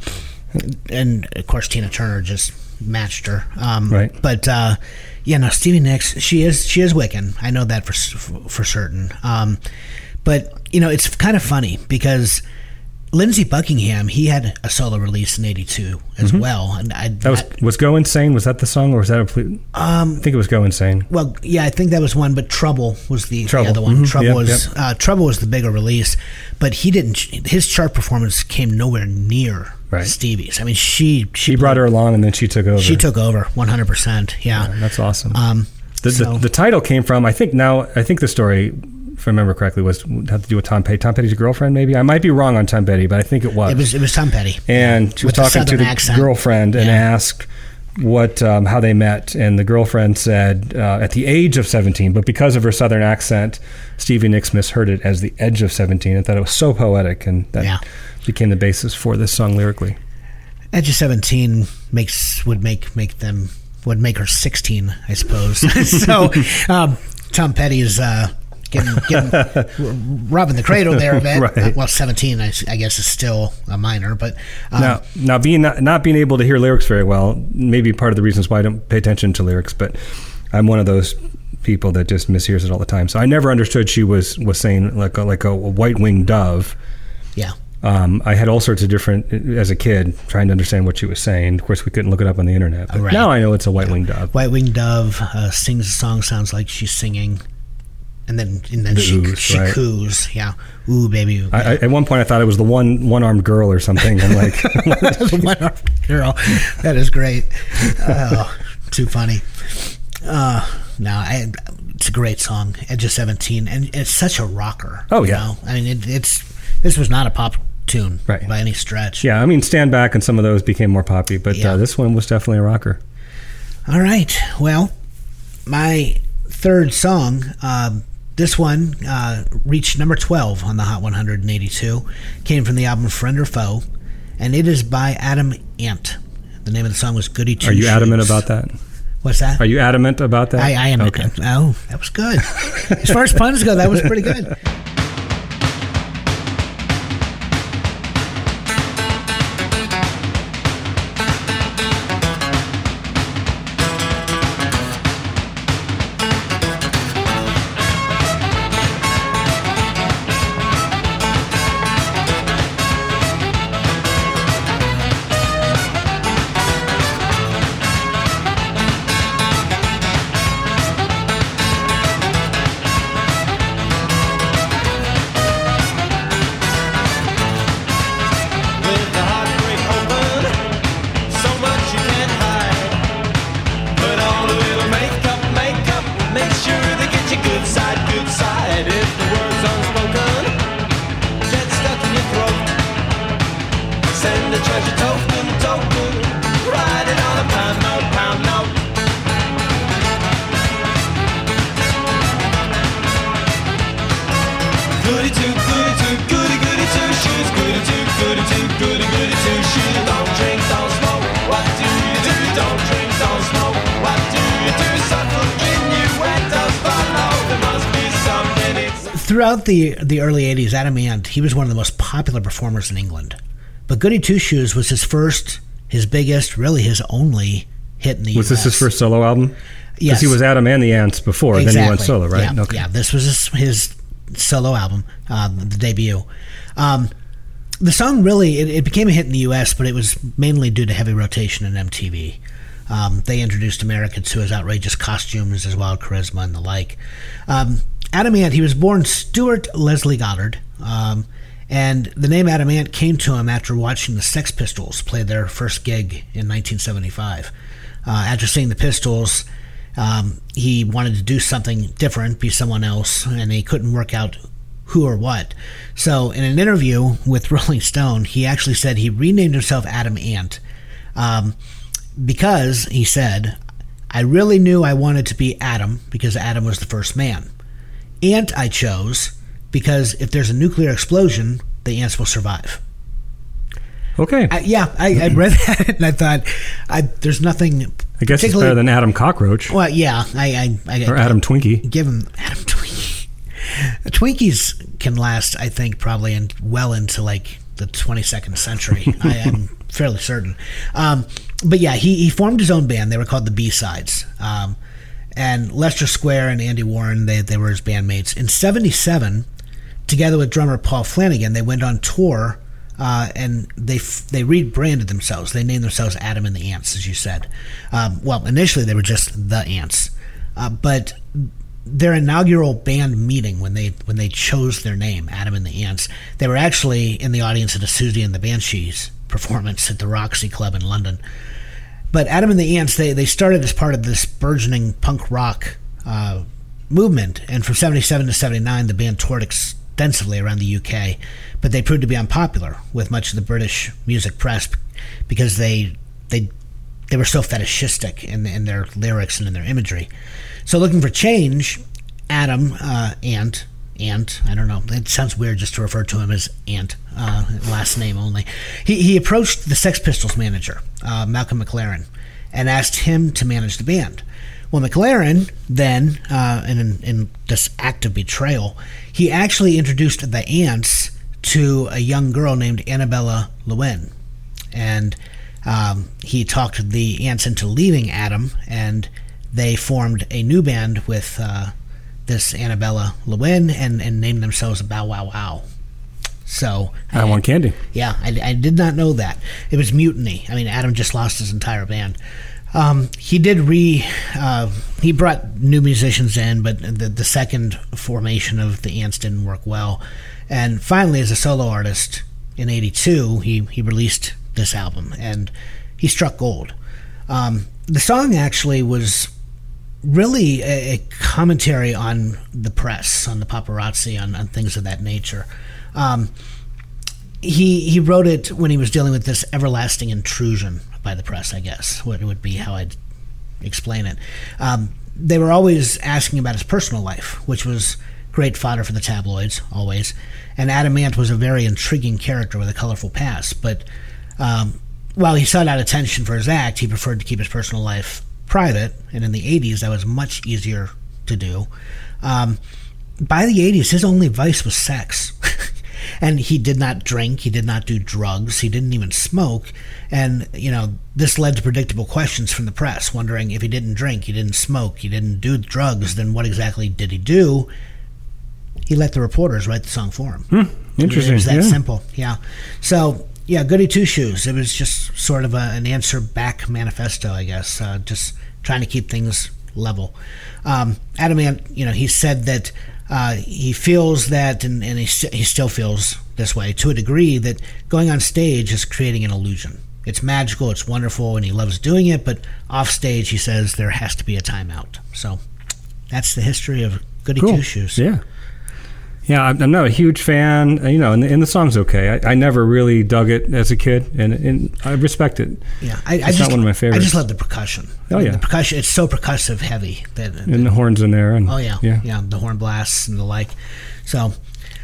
and of course, Tina Turner just matched her. Um, Right. But uh, yeah, no, Stevie Nicks, she is she is Wiccan. I know that for for certain. Um, but you know, it's kind of funny because Lindsey Buckingham, he had a solo release in '82 as well, and I Mm-hmm. That was was Go Insane. Was that the song, or was that a? Ple- um, I think it was Go Insane. well, yeah, I think that was one, but Trouble was the, the Trouble. other one. Mhm. Trouble Yep, was Uh, Trouble was the bigger release, but he didn't. His chart performance came nowhere near Right. Stevie's. I mean, she she, brought her along, and then she took over. she took over 100. percent Yeah. That's awesome. Um, the, so- the the title came from. I think now. I think the story, if I remember correctly, was had to do with Tom Petty. Tom Petty's girlfriend, maybe. I might be wrong on Tom Petty, but I think it was. it was it was Tom Petty. and she was With the talking to the accent. girlfriend and Yeah. asked what um, how they met and the girlfriend said uh, at the age of 17 but because of her southern accent stevie nicks misheard it as the edge of 17 and thought it was so poetic and that Yeah. became the basis for this song lyrically Edge of 17 makes would make make them would make her 16, I suppose. so um, Tom Petty is uh, getting, getting robbing the cradle there a bit. Right. Well, 17, I guess, is still a minor, but um, now now being not, not being able to hear lyrics very well maybe part of the reasons why i don't pay attention to lyrics but i'm one of those people that just mishears it all the time so i never understood she was was saying like a, like a white-winged dove yeah. Um, I had all sorts of different as a kid trying to understand what she was saying. Of course, we couldn't look it up on the internet. But Right. now I know it's a white winged dove. White Winged Dove uh, sings a song, sounds like she's singing, and then and then The she oohs, she right. coos, yeah, ooh baby, ooh. I, I, at one point, I thought it was the one one armed girl or something. I'm like, the one-armed girl. That is great. Oh, too funny. Uh, no, I, it's a great song, Edge of Seventeen, and it's such a rocker. Oh, you yeah. know? I mean, it, it's this was not a pop tune Right. by any stretch. yeah, I mean, Stand Back and some of those became more poppy, but Yeah. uh, this one was definitely a rocker. All right. Well, my third song, um, this one uh, reached number 12 on the Hot 182, came from the album Friend or Foe, and it is by Adam Ant. The name of the song was Goody Two Are you adamant about that? What's that? Are you adamant about that? I, I am. Okay. Oh, that was good. as far as puns go, that was pretty good. Send a treasure token, token, on a pound note, pound note. Goody two, goody two, goody goody two shoes. Goody two, goody two, goody goody two shoes. Don't drink, don't smoke. What do you do? Don't drink, don't smoke. What do you do? Subtle follow. There must be Throughout the the early '80s, Adam Ant he was one of the most popular performers in England. But Goody Two Shoes was his first, his biggest, really his only hit in the Was U.S. this his first solo album? Yes. Because he was Adam and the Ants before, exactly. then he went solo, right? Yeah, okay. yeah. This was his, his solo album, um, the debut. Um, the song really it, it became a hit in the U.S., but it was mainly due to heavy rotation in MTV. Um, they introduced Americans to his outrageous costumes, his wild charisma, and the like. Um, Adam Ant, he was born Stuart Leslie Goddard, um, and the name Adam Ant came to him after watching the Sex Pistols play their first gig in 1975. Uh, after seeing the Pistols, um, he wanted to do something different, be someone else, and he couldn't work out who or what. So, in an interview with Rolling Stone, he actually said he renamed himself Adam Ant. Um, because he said, I really knew I wanted to be Adam because Adam was the first man. Ant I chose because if there's a nuclear explosion, the ants will survive. Okay. I, yeah, I, I read that and I thought, I, there's nothing. I guess it's better than Adam Cockroach Well, yeah, I, I, I or Adam Twinkie. give him Adam Twinkie. Twinkies can last, I think, probably in, well into like the 22nd century. I am fairly certain. Um, but yeah, he, he formed his own band. They were called the B Sides. Um, and Lester Square and Andy Warren, they, they were his bandmates. In 77, together with drummer Paul Flanagan, they went on tour uh, and they f- they rebranded themselves. They named themselves Adam and the Ants, as you said. Um, well, initially they were just the Ants, uh, but their inaugural band meeting when they when they chose their name, Adam and the Ants, they were actually in the audience at a Siouxsie and the Banshees performance at the Roxy Club in London. But Adam and the Ants, they, they started as part of this burgeoning punk rock uh, movement. And from 77 to 79, the band toured extensively around the UK. But they proved to be unpopular with much of the British music press because they they they were so fetishistic in, in their lyrics and in their imagery. So looking for change, Adam uh, Ant Ant I don't know it sounds weird just to refer to him as Ant uh, last name only. He he approached the Sex Pistols manager uh, Malcolm McLaren and asked him to manage the band. Well, McLaren then, uh, in, in this act of betrayal, he actually introduced the Ants to a young girl named Annabella Lwin, and um, he talked the Ants into leaving Adam, and they formed a new band with uh, this Annabella Lwin and, and named themselves Bow Wow Wow. So I want candy. yeah, I, I did not know that. It was mutiny. I mean, Adam just lost his entire band. Um, he did re. Uh, he brought new musicians in, but the, the second formation of the Ants didn't work well. And finally, as a solo artist in '82, he he released this album, and he struck gold. Um, the song actually was really a, a commentary on the press, on the paparazzi, on, on things of that nature. Um, he he wrote it when he was dealing with this everlasting intrusion by the press. I guess what would be how I'd explain it. Um, they were always asking about his personal life, which was great fodder for the tabloids, always. And Adam Ant was a very intriguing character with a colorful past. But um, while he sought out attention for his act, he preferred to keep his personal life private. And in the 80s, that was much easier to do. Um, by the 80s, his only vice was sex. and he did not drink, he did not do drugs, he didn't even smoke. And, you know, this led to predictable questions from the press, wondering if he didn't drink, he didn't smoke, he didn't do drugs, then what exactly did he do? He let the reporters write the song for him. Interesting. It was that yeah. simple. Yeah. So yeah, Goody Two Shoes. It was just sort of a, an answer back manifesto, I guess. Uh, just trying to keep things level. Um, Adam Ant, you know, he said that uh, he feels that, and, and he, st- he still feels this way to a degree, that going on stage is creating an illusion. It's magical, it's wonderful, and he loves doing it. But off stage, he says there has to be a timeout. So that's the history of Goody Cool. Two Shoes. Yeah. Yeah, I'm I'm not a huge fan, uh, you know, and the, and the song's okay. I, I never really dug it as a kid, and, and I respect it. Yeah, I, I It's just not one of my favorites. I just love the percussion. Oh, yeah. the percussion. It's so percussive heavy that. And the horns in there. And, oh yeah, Yeah. yeah, the horn blasts and the like. So,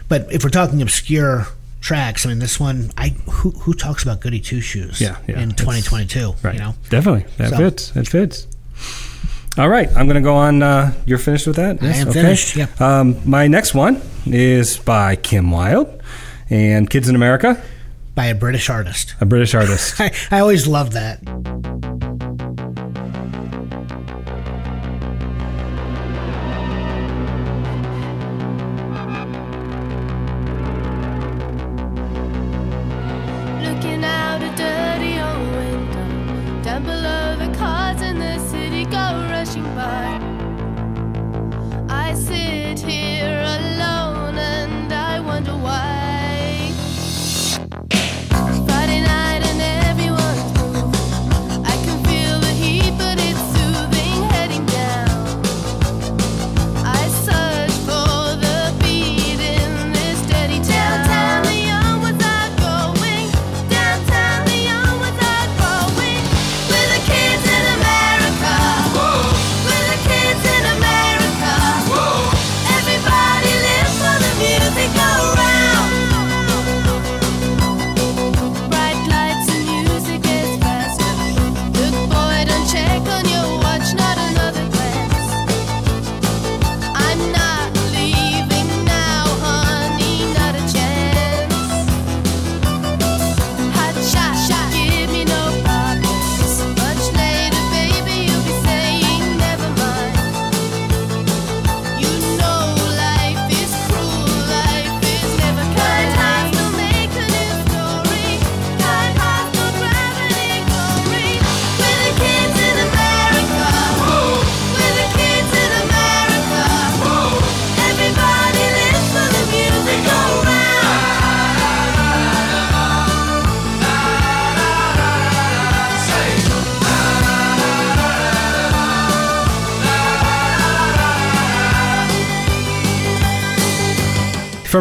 but if we're talking obscure tracks, I mean, this one, I who who talks about Goody Two Shoes? Yeah, yeah, in 2022, Right. you know. Definitely. That So- fits. That fits. All right. I'm going to go on. Uh, you're finished with that? I am Okay. finished, yeah. Um, my next one is by Kim Wilde and Kids in America, By a British artist. a British artist. I, I always love that.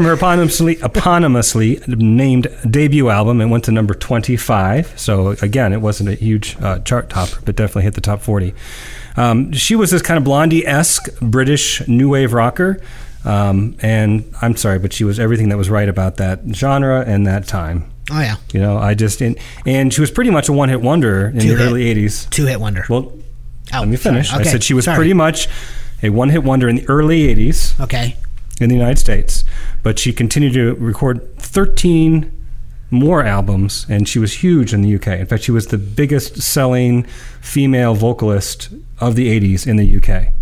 From her eponymously, eponymously named debut album. It went to number 25. So, again, it wasn't a huge uh, chart topper, but definitely hit the top 40. Um, she was this kind of blondie esque British new wave rocker. Um, and I'm sorry, but she was everything that was right about that genre and that time. Oh yeah, You know, I just, and, and she was pretty much a one hit wonder in the Two-hit. early 80s. two hit wonder. Well, oh, let me finish. sorry. I said she was sorry. pretty much a one hit wonder in the early 80s okay. in the United States, but she continued to record 13 more albums, and she was huge in the UK. In fact, she was the biggest selling female vocalist of the 80s in the UK.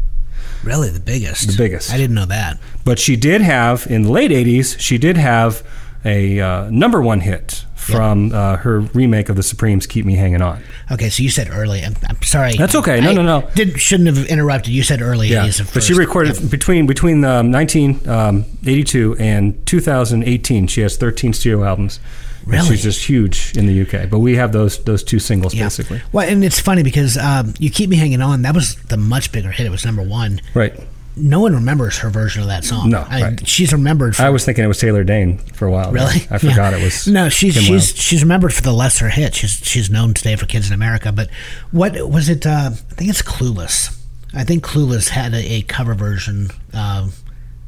Really, the biggest. The biggest. I didn't know that. But she did have, in the late 80s, she did have a uh, number one hit from uh, her remake of the Supremes' Keep Me Hanging On. Okay, so you said early. I'm, I'm sorry. That's okay. No, I no, no. Did shouldn't have interrupted. You said early. Yeah, 80s but she recorded between between um, 1982 and 2018. She has 13 studio albums. Really? she's just huge in the UK. But we have those those two singles Yeah. basically. Well, and it's funny because um, you keep me hanging on. That was the much bigger hit. It was number one. Right. No one remembers her version of that song. No, I, right. she's remembered. For, I was thinking it was Taylor Dayne for a while. really. I forgot Yeah. it was. No, she's Kim she's Wilde. she's remembered for the lesser hit. She's she's known today for Kids in America. But what was it? Uh, I think it's Clueless. I think Clueless had a, a cover version uh,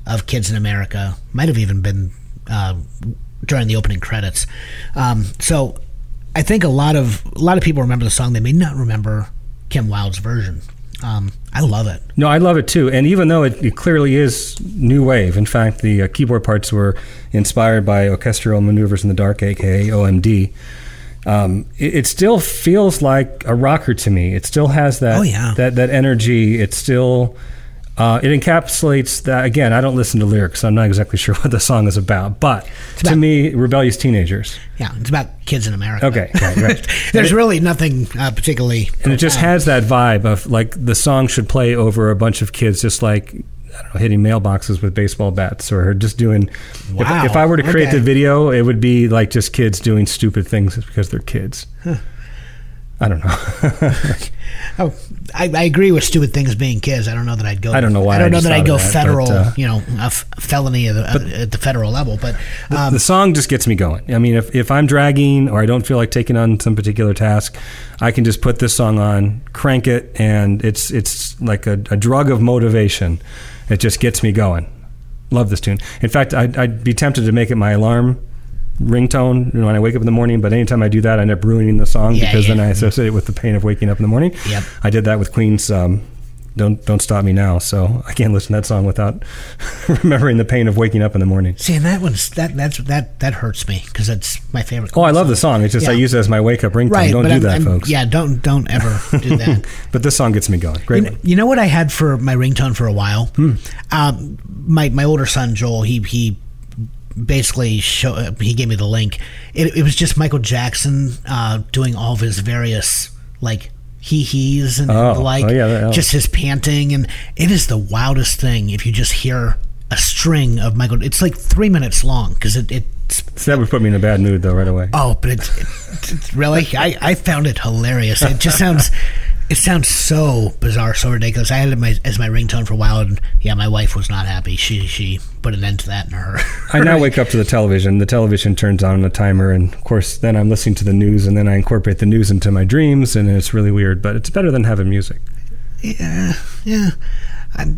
of Kids in America. Might have even been uh, during the opening credits. Um, so I think a lot of a lot of people remember the song. They may not remember Kim Wilde's version. Um, I love it. No, I love it too. And even though it, it clearly is new wave, in fact, the uh, keyboard parts were inspired by orchestral maneuvers in the dark, aka OMD. Um, it, it still feels like a rocker to me. It still has that Oh, yeah. that that energy. It still uh, it encapsulates that. Again, I don't listen to lyrics. So I'm not exactly sure what the song is about. But to me, rebellious teenagers. Yeah, it's about kids in America. Okay, right, right. There's really nothing uh, particularly. and it just has that vibe of like the song should play over a bunch of kids just like I don't know, hitting mailboxes with baseball bats or just doing if- Wow, if, I were to create okay. the video it would be like just kids doing stupid things because they're kids I don't know Oh, I, I agree with stupid things being kids. I don't know that I'd go. I don't know why I don't I know that I'd go that, federal. but, uh, you know, a f- felony at the, at the federal level. But um, the song just gets me going I mean if, if I'm dragging or I don't feel like taking on some particular task I can just put this song on crank it and it's it's like a, a drug of motivation it just gets me going love this tune in fact I'd, I'd be tempted to make it my alarm ringtone you know, when I wake up in the morning but anytime I do that I end up ruining the song Yeah, because then. I associate it with the pain of waking up in the morning Yep. I did that with Queen's um, don't don't stop me now so I can't listen to that song without remembering the pain of waking up in the morning see, and that one's that that's that that hurts me because that's my favorite. Oh, I love the song. It's just I use it as my wake up ringtone. Right, don't do I'm- that, I'm- folks. Yeah, don't don't ever do that. But this song gets me going. You Great. know, you know what I had for my ringtone for a while? Hmm. Um, my my older son Joel, he he basically show he gave me the link. It, it was just Michael Jackson uh, doing all of his various like he he's and Oh, the like, oh, yeah, just his panting, and it is the wildest thing if you just hear a string of Michael. It's like three minutes long because it, it's So that would put me in a bad mood, though, right away. Oh, but it's, it's, it's really I, I found it hilarious. It just sounds it sounds so bizarre, so ridiculous. I had it my, as my ringtone for a while, and yeah, my wife was not happy. She she put an end to that in her. I now wake up to the television. The television turns on a timer, and of course, then I'm listening to the news, and then I incorporate the news into my dreams, and it's really weird. But it's better than having music. yeah, yeah. I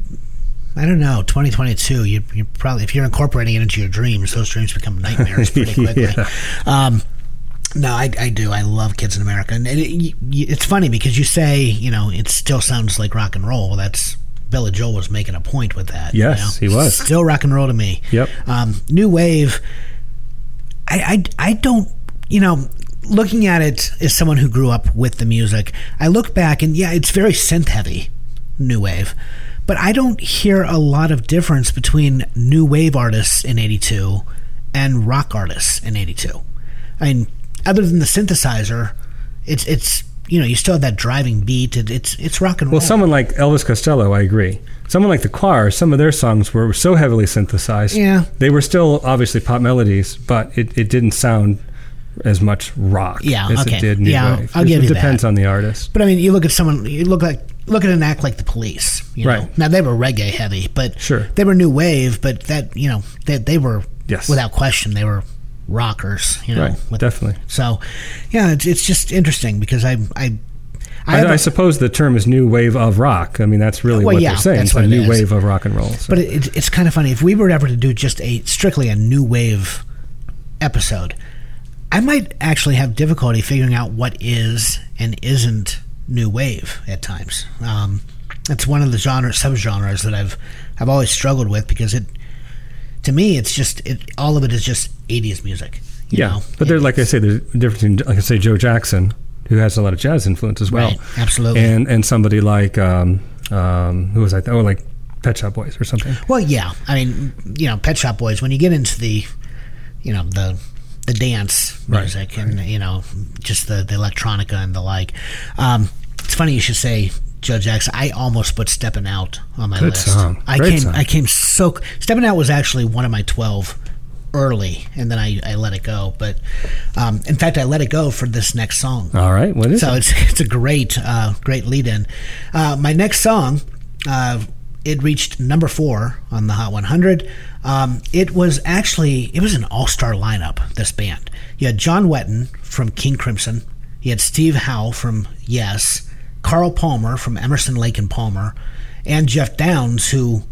I don't know. 2022. You you probably if you're incorporating it into your dreams, those dreams become nightmares pretty quickly. Yeah. Um, no, I, I do. I love Kids in America, and it, it, it's funny because you say you know it still sounds like rock and roll. Well, that's Billy Joel was making a point with that. you Yes, know? he was. still rock and roll to me. Yep. Um, New wave. I, I I don't you know looking at it as someone who grew up with the music. I look back and yeah, it's very synth heavy, new wave. But I don't hear a lot of difference between new wave artists in 82 and rock artists in 82. I mean, other than the synthesizer, it's it's you know, you still have that driving beat. It, it's it's rock and roll. Well, someone like Elvis Costello, I agree. Someone like the Choir, some of their songs were so heavily synthesized. Yeah. They were still obviously pop melodies, but it, it didn't sound as much rock Yeah, as okay. it did new Yeah, wave. I'll it, give it you depends that. on the artist. But I mean, you look at someone, you look like look at an act like the Police. You know? Right. Now they were reggae heavy, but Sure. they were new wave. But that you know they, they were Yes. without question, they were rockers. You know, Right, with- definitely. So, yeah, it's it's just interesting because I I I, have I a- suppose the term is new wave of rock. I mean, that's really Well, what yeah, they're saying. that's It's what a it new is. wave of rock and roll. so. But it, it's kind of funny if we were ever to do just a strictly a new wave episode, I might actually have difficulty figuring out what is and isn't new wave at times. Um, it's one of the genre subgenres that I've I've always struggled with because it to me it's just it all of it is just 80s music. you yeah, know? but there's like I say, there's a difference between like I say Joe Jackson, who has a lot of jazz influence as well, Right, absolutely. and and somebody like um, um, who was I? Oh, like Pet Shop Boys or something. Well, yeah. I mean, you know, Pet Shop Boys. When you get into the, you know, the the dance Right, music and you know, just the the electronica and the like. Um, it's funny you should say Joe Jackson. I almost put "Stepping Out" on my Good list. song. I Great came. song. I came so. "Stepping Out" was actually one of my twelve early, and then I, I let it go. But um, in fact, I let it go for this next song. All right, what is it? So it? it's it's a great uh, great lead in. Uh, my next song, uh, it reached number four on the Hot 100. Um, it was actually it was an all star lineup. This band. You had John Wetton from King Crimson. You had Steve Howe from Yes, Carl Palmer from Emerson Lake and Palmer, and Geoff Downes who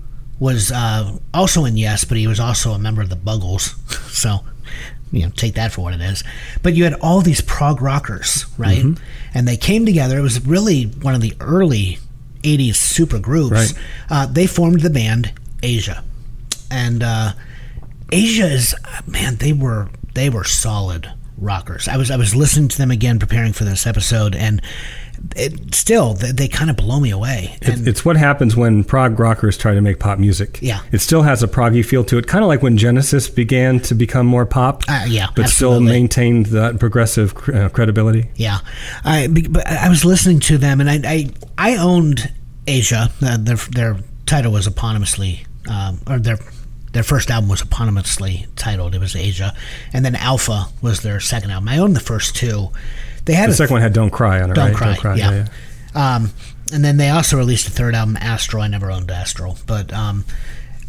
was uh, also in Yes, but he was also a member of the Buggles. So you know, take that for what it is. But you had all these prog rockers, right? Mm-hmm. And they came together. It was really one of the early 80s super groups. Right. Uh, they formed the band Asia. And uh, Asia is, man, they were they were solid rockers. I was I was listening to them again preparing for this episode, and it, still they, they kind of blow me away. It- it's what happens when prog rockers try to make pop music. Yeah. It still has a proggy feel to it, kind of like when Genesis began to become more pop, Uh, yeah, but still maintained that progressive uh, credibility. Yeah, I but I was listening to them, and I I, I owned Asia. Uh, their their title was eponymously, um, or their their first album was eponymously titled. It was Asia, and then Alpha was their second album. I owned the first two. They had The second one had Don't Cry on it, Don't right? Cry, yeah. Um, and then they also released a third album, Astra. I never owned Astra, but um,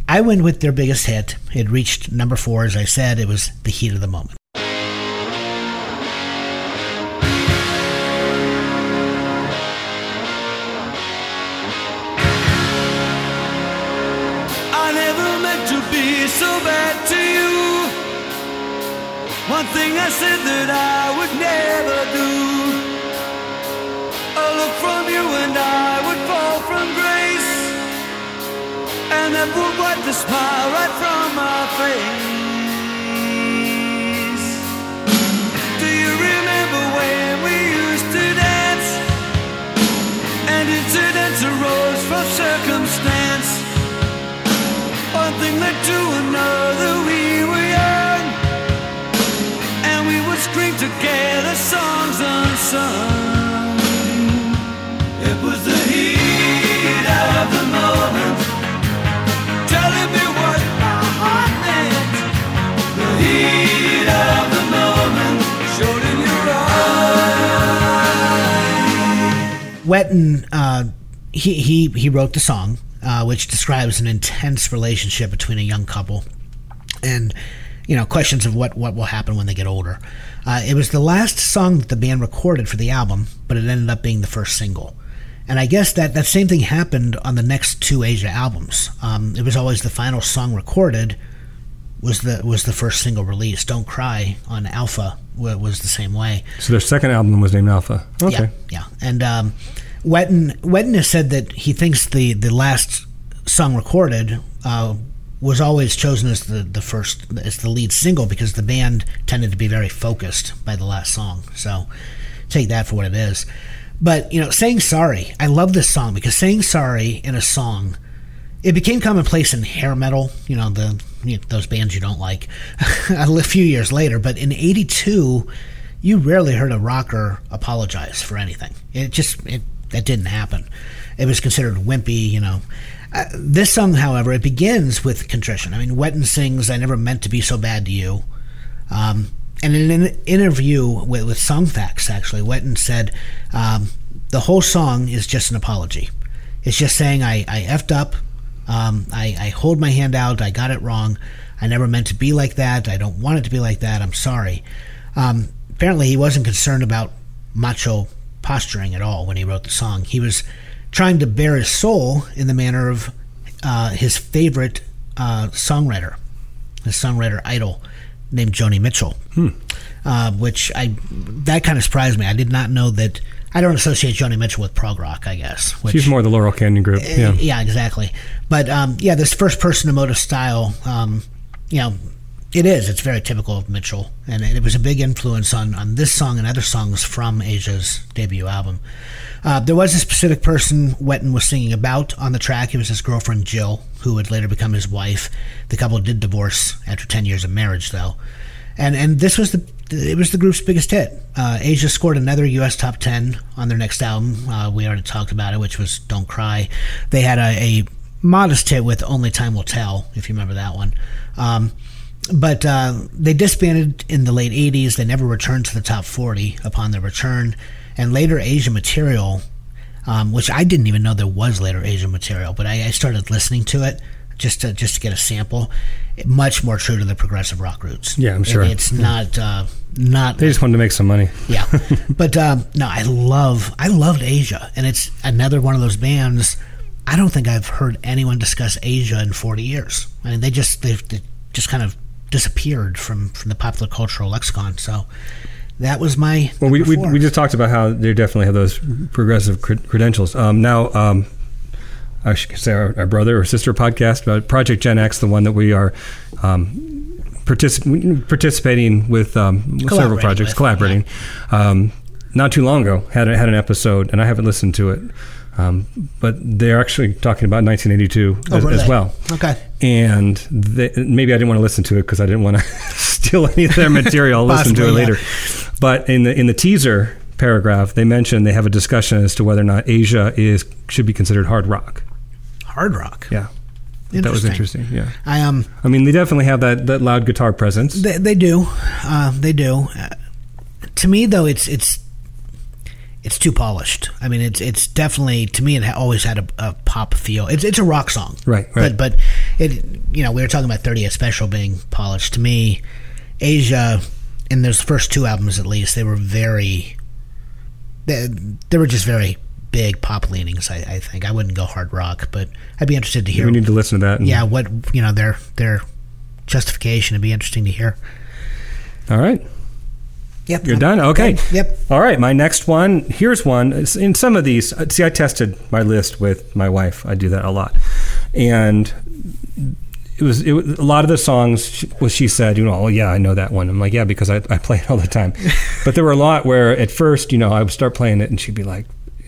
I went with their biggest hit. It reached number four, as I said. It was "The Heat of the Moment." Said that I would never do. A look from you and I would fall from grace. And that would wipe the smile right from my face. Wetton, uh, he, he, he wrote the song, uh, which describes an intense relationship between a young couple and, you know, questions of what, what will happen when they get older. Uh, it was the last song that the band recorded for the album, but it ended up being the first single. And I guess that, that same thing happened on the next two Asia albums. Um, it was always the final song recorded was the was the first single released. Don't Cry on Alpha was the same way. So their second album was named Alpha. Okay. Yeah, yeah. And um, Wetton Wetton has said that he thinks the the last song recorded uh, was always chosen as the the first as the lead single because the band tended to be very focused by the last song. So take that for what it is. But you know, saying sorry, I love this song because saying sorry in a song it became commonplace in hair metal, you know, the you know, those bands you don't like, a few years later. But in '82, you rarely heard a rocker apologize for anything. It just it that didn't happen. It was considered wimpy, you know. Uh, this song, however, it begins with contrition. I mean, Wetton sings, "I never meant to be so bad to you." Um, and in an interview with, with Songfacts, actually, Wetton said um, the whole song is just an apology. It's just saying I, I effed up. Um, I, I hold my hand out. I got it wrong. I never meant to be like that. I don't want it to be like that. I'm sorry. Um, apparently, he wasn't concerned about macho posturing at all when he wrote the song. He was trying to bare his soul in the manner of uh, his favorite uh, songwriter, his songwriter idol named Joni Mitchell, uh, which I that kind of surprised me. I did not know that. I don't associate Joni Mitchell with prog rock. I guess which, She's more the Laurel Canyon group. yeah. Yeah. exactly. But um, yeah, this first person emotive style, um, you know, it is. It's very typical of Mitchell, and it was a big influence on on this song and other songs from Asia's debut album. Uh, there was a specific person Wetton was singing about on the track. It was his girlfriend Jill, who would later become his wife. The couple did divorce after ten years of marriage, though, and and this was the it was the group's biggest hit. Uh, Asia scored another U.S. top ten on their next album. Uh, we already talked about it, which was "Don't Cry." They had a, a modest hit with "Only Time Will Tell," if you remember that one. Um, but uh, they disbanded in the late 80s. They never returned to the top 40 upon their return. And later Asia material, um, which I didn't even know there was later Asia material, but I, I started listening to it just to just to get a sample. Much more true to the progressive rock roots. Yeah, I'm sure. It- it's not uh, not They just wanted to make some money. yeah, but um, no, I love I loved Asia, and it's another one of those bands. I don't think I've heard anyone discuss Asia in 40 years. I mean, they just they, they just kind of disappeared from from the popular cultural lexicon. So that was my Well, we, we, we just talked about how they definitely have those progressive cred- credentials. Um, now, um, I should say our, our brother or sister podcast but Project Gen X, the one that we are um, particip- participating with um, with several projects, with, collaborating. Um, not too long ago, had had an episode, and I haven't listened to it, um, but they're actually talking about 1982 Oh, as, were as well Okay. and they, maybe I didn't want to listen to it because I didn't want to steal any of their material. I'll listen to it Possibly, yeah. later. But in the in the teaser paragraph, they mention they have a discussion as to whether or not Asia is should be considered hard rock. Hard rock. Yeah, that was Interesting. Yeah, I um I mean they definitely have that that loud guitar presence. They, they do, uh, they do. Uh, to me, though, it's it's it's too polished. I mean, it's it's definitely to me it ha- always had a, a pop feel. It's it's a rock song, Right, right. But but it you know we were talking about 30th Special being polished. To me, Asia in those first two albums at least they were very they, they were just very big pop leanings. I, I think I wouldn't go hard rock, but I'd be interested to hear. we need to listen to that. and- yeah, what you know their their justification would be interesting to hear. All right. Yep. You're I'm done? Okay. good. Yep. All right, my next one. Here's one. In some of these, uh, see, I tested my list with my wife. I do that a lot, and it was, it was a lot of the songs. She, well, she said, you know, oh yeah, I know that one. I'm like, yeah, because I, I play it all the time. but there were a lot where at first, you know, I would start playing it, and she'd be like.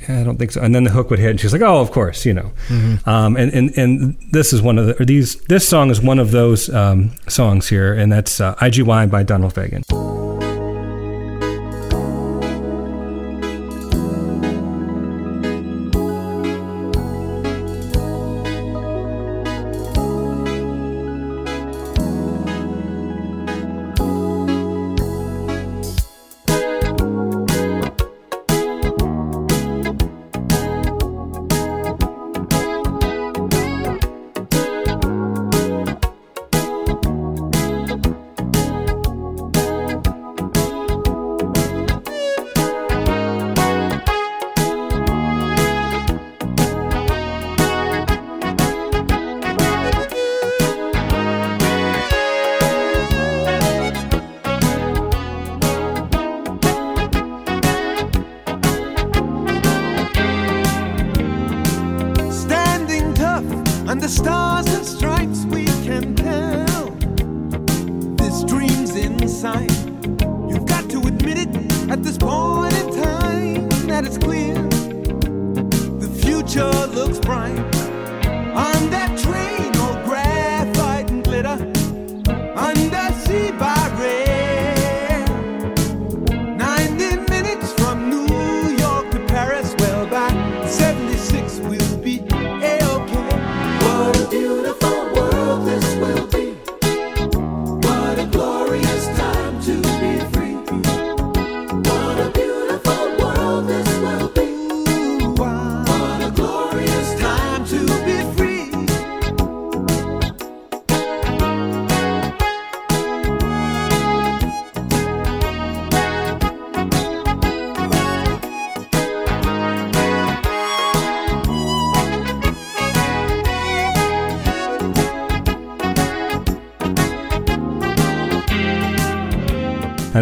Yeah, I don't think so. And then the hook would hit, and she's like, "Oh, of course, you know." Um, and, and and this is one of the or these. This song is one of those um, songs here, and that's uh, "IGY" by Donald Fagen. time.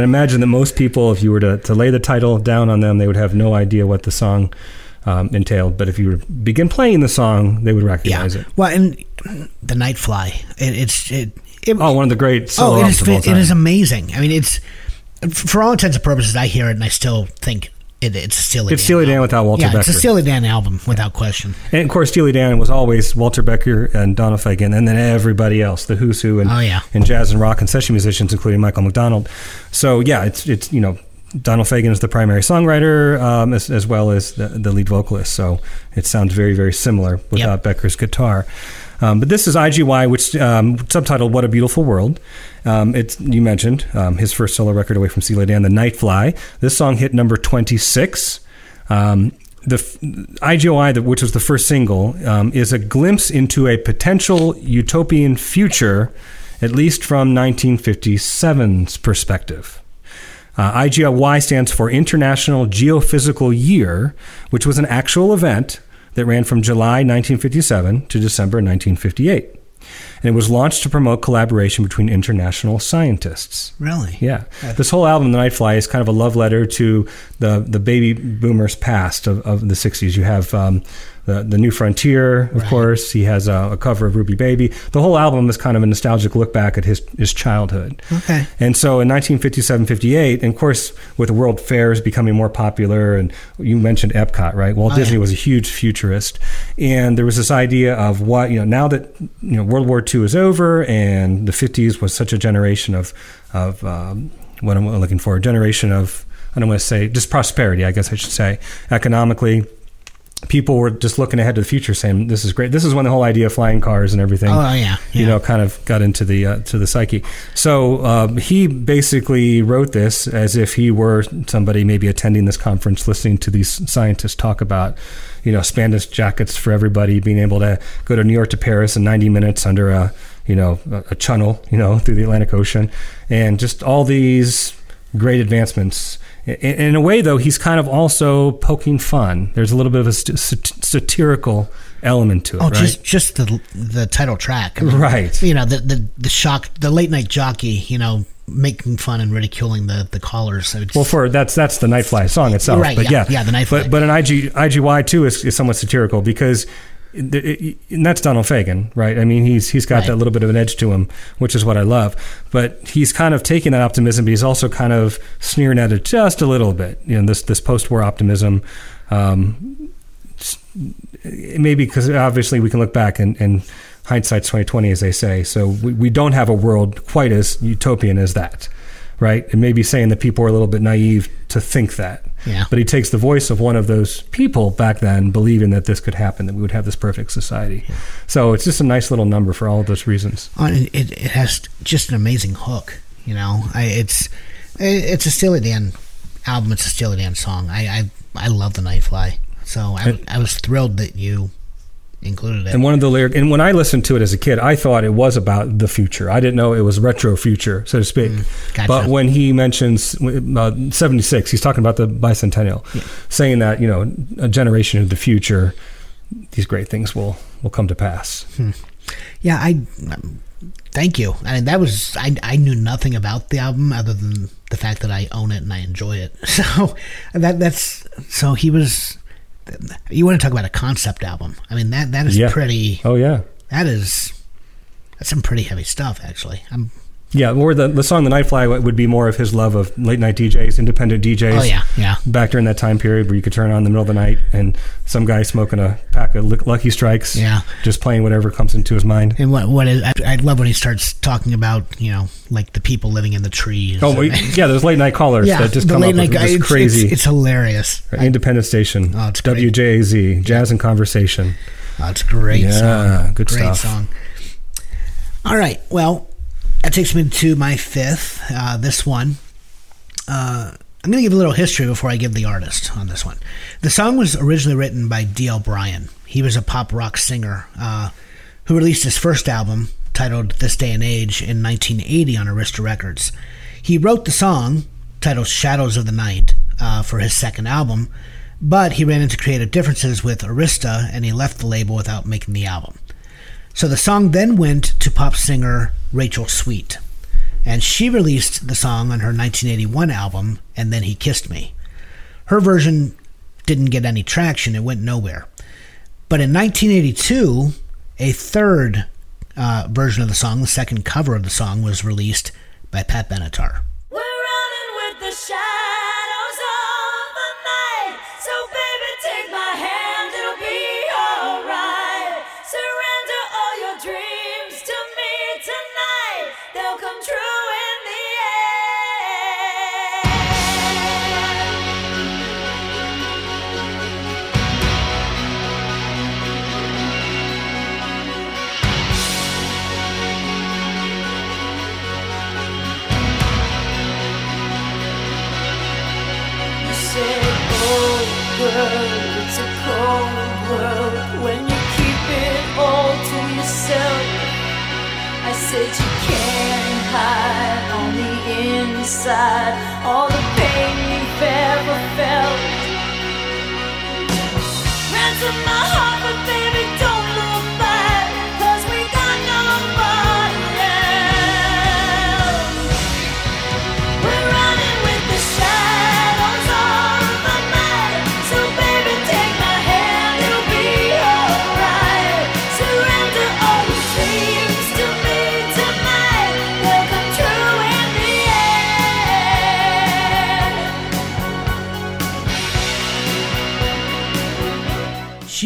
And imagine that most people, if you were to, to lay the title down on them, they would have no idea what the song um, entailed. But if you were begin playing the song, they would recognize it. Well, and the Nightfly, it, it's it. it Oh, one of the great solo oh, it all it is amazing. I mean, it's for all intents and purposes. I hear it and I still think it, it's a Steely. It's Dan Steely Dan album. without Walter yeah, it's a Becker. Steely Dan album without question. And of course, Steely Dan was always Walter Becker and Donald Fagen, and then everybody else, the Who's Who, and, Oh, yeah. and jazz and rock and session musicians, including Michael McDonald. So yeah, it's it's you know Donald Fagen is the primary songwriter um, as, as well as the, the lead vocalist. So it sounds very very similar without Becker's guitar. Um, but this is IGY, which um, subtitled "What a Beautiful World." Um, it's you mentioned um, his first solo record away from Steely Dan, "The Nightfly." This song hit number twenty-six. Um, the IGY, which was the first single, um, is a glimpse into a potential utopian future, at least from 1957's perspective. Uh, stands for International Geophysical Year, which was an actual event that ran from July 1957 to December 1958. And it was launched to promote collaboration between international scientists. Really? Yeah. This whole album, The Nightfly, is kind of a love letter to the, the baby boomers past of, of the 60s. You have um, the, the New Frontier, of Right. course. He has a, a cover of Ruby Baby. The whole album is kind of a nostalgic look back at his, his childhood. Okay. And so in 1957, 58, and of course, with world fairs becoming more popular, and you mentioned Epcot, right? Walt Oh, Disney yeah. was a huge futurist. And there was this idea of what, you know, now that, you know, World War II is over and the 50s was such a generation of, of um, what I'm looking for, a generation of, I don't want to say, just prosperity, I guess I should say, economically. People were just looking ahead to the future, saying, "This is great." This is when the whole idea of flying cars and everything Oh yeah. you know, kind of got into the uh, to the psyche. So um, he basically wrote this as if he were somebody maybe attending this conference, listening to these scientists talk about, you know, Spandex jackets for everybody, being able to go to New York to Paris in 90 minutes under a, you know, a, a channel, you know, through the Atlantic Ocean, and just all these great advancements. In, in a way, though, he's kind of also poking fun. There's a little bit of a st- sat- satirical element to it, Oh, right? just just the the title track, I mean, Right. You know the the the shock, the late night jockey. You know, making fun and ridiculing the the callers. So Well, for that's that's the Nightfly song itself, Right, but yeah, yeah, yeah, the Nightfly. But but an IG IGY too is, is somewhat satirical because. And that's Donald Fagen, right? I mean, he's he's got Right. that little bit of an edge to him, which is what I love. But he's kind of taking that optimism, but he's also kind of sneering at it just a little bit. You know, this this post-war optimism. Um, maybe because obviously we can look back and, and hindsight's 2020 as they say so we, we don't have a world quite as utopian as that right and maybe saying that people are a little bit naive to think that Yeah. but he takes the voice of one of those people back then believing that this could happen that we would have this perfect society so it's just a nice little number for all of those reasons Oh, it, it has just an amazing hook. You know, I, it's it, it's a Steely Dan album. It's a Steely Dan song. I I, I love the Nightfly. So I, I was thrilled that you included it. And one of the lyric, and when I listened to it as a kid, I thought it was about the future. I didn't know it was retro future, so to speak. Mm, gotcha. But when he mentions uh, seventy six, he's talking about the bicentennial, saying that you know a generation of the future, these great things will will come to pass. Yeah, I um, thank you. I mean, that was I I knew nothing about the album other than the fact that I own it and I enjoy it. So that that's so he was. You want to talk about a concept album? I mean that that is Yeah. pretty. Oh yeah, That is that's some pretty heavy stuff. Actually, I'm. Yeah. Or the the song "The Nightfly" would be more of his love of late night DJs, independent DJs. Oh yeah, yeah. Back during that time period where you could turn on in the middle of the night and some guy smoking a pack of Lucky Strikes, Yeah. just playing whatever comes into his mind. And what what is I, I love when he starts talking about you know like the people living in the trees. Oh well, yeah, those late night callers yeah, that just come late up night with guy. this It's, crazy It's, it's hilarious. independent station. Oh, it's great. WJAZ, Jazz and Conversation. Oh, it's great Yeah, song. good great stuff. song. All right. Well, that takes me to my fifth. Uh, this one. Uh, I'm going to give a little history before I give the artist on this one. The song was originally written by D.L. Bryan. He was a pop rock singer uh, who released his first album titled This Day and Age in 1980 on Arista Records. He wrote the song titled Shadows of the Night uh, for his second album, but he ran into creative differences with Arista and he left the label without making the album. So the song then went to pop singer Rachel Sweet. and she released the song on her 1981 album, And Then He Kissed Me. Her version didn't get any traction, it went nowhere. But in 1982, a third uh, version of the song, the second cover of the song, was released by Pat Benatar. We're running with the Said you can't hide on the inside all the pain you've ever felt.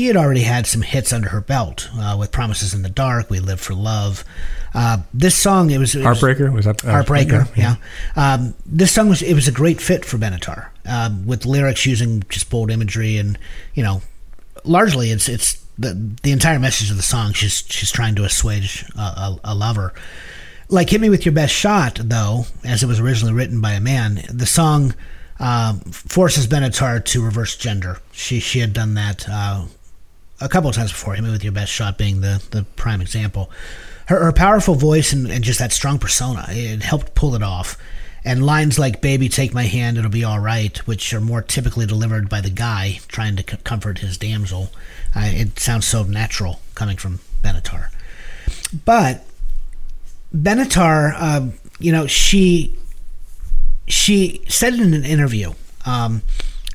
She had already had some hits under her belt uh, with Promises in the Dark, We Live for Love. Uh, this song, it was. it Heartbreaker was that? uh, Heartbreaker, yeah. Um, this song was it was a great fit for Benatar, um, with lyrics using just bold imagery and you know, largely it's it's the the entire message of the song. She's she's trying to assuage a, a, a lover. Like "Hit Me with Your Best Shot," though, as it was originally written by a man, the song um, forces Benatar to reverse gender. She she had done that uh, a couple of times before. "Hit Me with Your Best Shot" being the the prime example. Her, her powerful voice and, and just that strong persona it helped pull it off. And lines like baby take my hand it'll be all right which are more typically delivered by the guy trying to c- comfort his damsel. It sounds so natural coming from benatar. But benatar um, you know she she said in an interview um,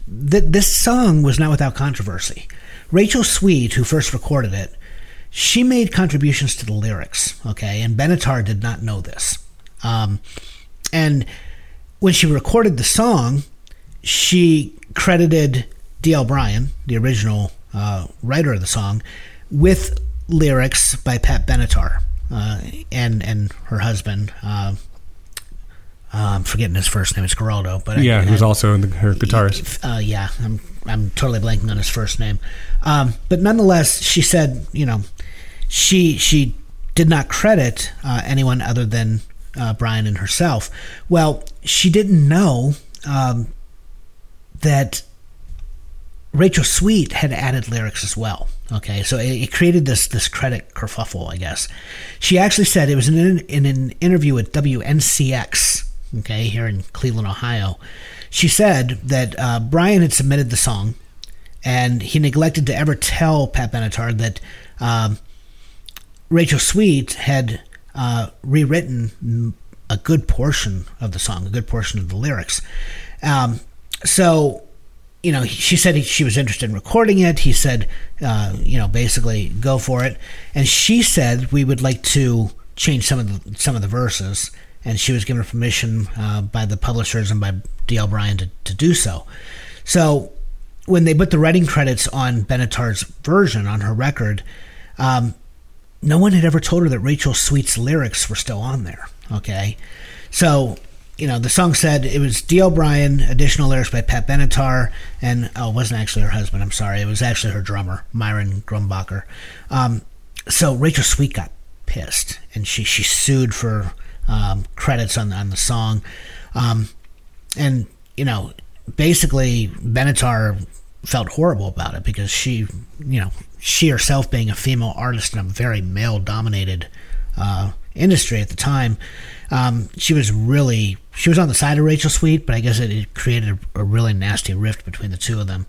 that this song was not without controversy rachel sweet who first recorded it she made contributions to the lyrics, okay, and Benatar did not know this. Um, and when she recorded the song, she credited D.L. Bryan, the original uh, writer of the song, with lyrics by Pat Benatar uh, and and her husband. Uh, I'm forgetting his first name. It's Giraldo, but Yeah, he was I- also the, her guitarist. uh, yeah, I'm I'm totally blanking on his first name, um, but nonetheless, she said, you know, she she did not credit uh, anyone other than uh, Brian and herself. Well, she didn't know um, that Rachel Sweet had added lyrics as well. Okay, so it, it created this this credit kerfuffle, I guess. She actually said it was in an, in an interview with WNCX, okay, here in Cleveland, Ohio. She said that uh, Brian had submitted the song, and he neglected to ever tell Pat Benatar that um, Rachel Sweet had uh, rewritten a good portion of the song, a good portion of the lyrics. Um, so you know, she said he, she was interested in recording it. He said, uh, you know, basically go for it. And she said we would like to change some of the some of the verses. And she was given permission uh, by the publishers and by D.L. Bryan to, to do so. So when they put the writing credits on Benatar's version on her record, um, no one had ever told her that Rachel Sweet's lyrics were still on there. Okay, so you know the song said it was D.L. Bryan, additional lyrics by Pat Benatar, and oh, it wasn't actually her husband. I'm sorry, it was actually her drummer, Myron Grombacher. Um, so Rachel Sweet got pissed, and she she sued for um, credits on on the song, um, and you know basically Benatar felt horrible about it because she, you know, she herself being a female artist in a very male dominated uh, industry at the time, um, she was really she was on the side of Rachel Sweet, but I guess it, it created a, a really nasty rift between the two of them.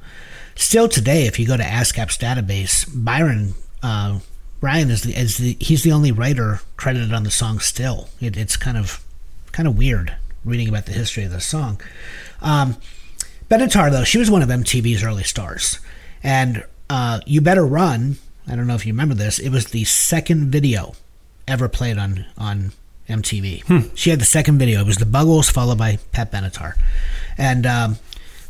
Still today, if you go to ASCAP's database, Byron uh, Brian is the, is the he's the only writer credited on the song. Still, it, it's kind of kind of weird reading about the history of this song. Um, Benatar, though, she was one of MTV's early stars. And uh, You Better Run, I don't know if you remember this, it was the second video ever played on, on MTV. She had the second video. It was the Buggles followed by Pat Benatar. And um,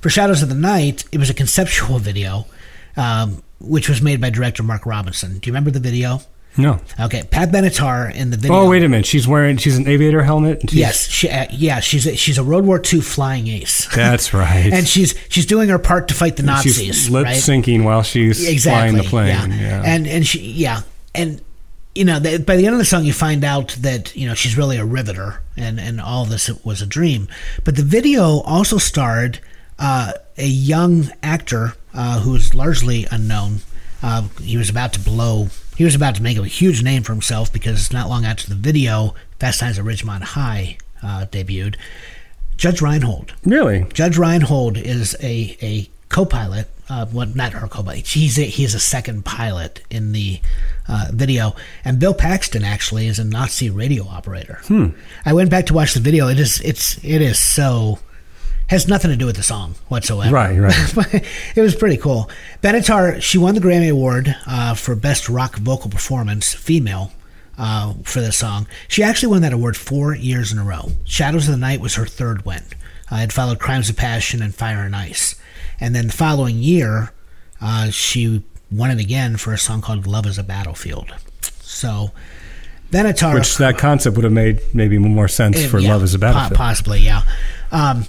for Shadows of the Night, it was a conceptual video, um, which was made by director Mark Robinson. Do you remember the video? No. Okay, Pat Benatar in the video. Oh, wait a minute. She's wearing, she's an aviator helmet? she's- Yes, she, uh, yeah, she's a, she's a World War II flying ace, That's right. and she's she's doing her part to fight the Nazis. she's lip right? syncing while she's exactly. flying the plane. Yeah. Yeah. and and she yeah, and you know they, by the end of the song you find out that you know she's really a riveter, and and all this was a dream. But the video also starred uh, a young actor uh, who is largely unknown. Uh, he was about to blow. He was about to make a huge name for himself because not long after the video, Fast Times at Ridgemont High uh, debuted. Judge Reinhold. really? Judge Reinhold is a, a co-pilot. Uh, well, not her co-pilot. He's a, he's a second pilot in the uh, video, and Bill Paxton actually is a Nazi radio operator. Hmm. I went back to watch the video. It is it's it is so has nothing to do with the song whatsoever. Right, right. it was pretty cool. Benatar, she won the Grammy Award uh, for Best Rock Vocal Performance, female, uh, for this song. She actually won that award four years in a row. Shadows of the Night was her third win. Uh, it followed Crimes of Passion and Fire and Ice. And then the following year, uh, she won it again for a song called Love is a Battlefield. So, Benatar. Which that concept would have made maybe more sense for yeah, Love is a Battlefield. possibly, yeah. Um,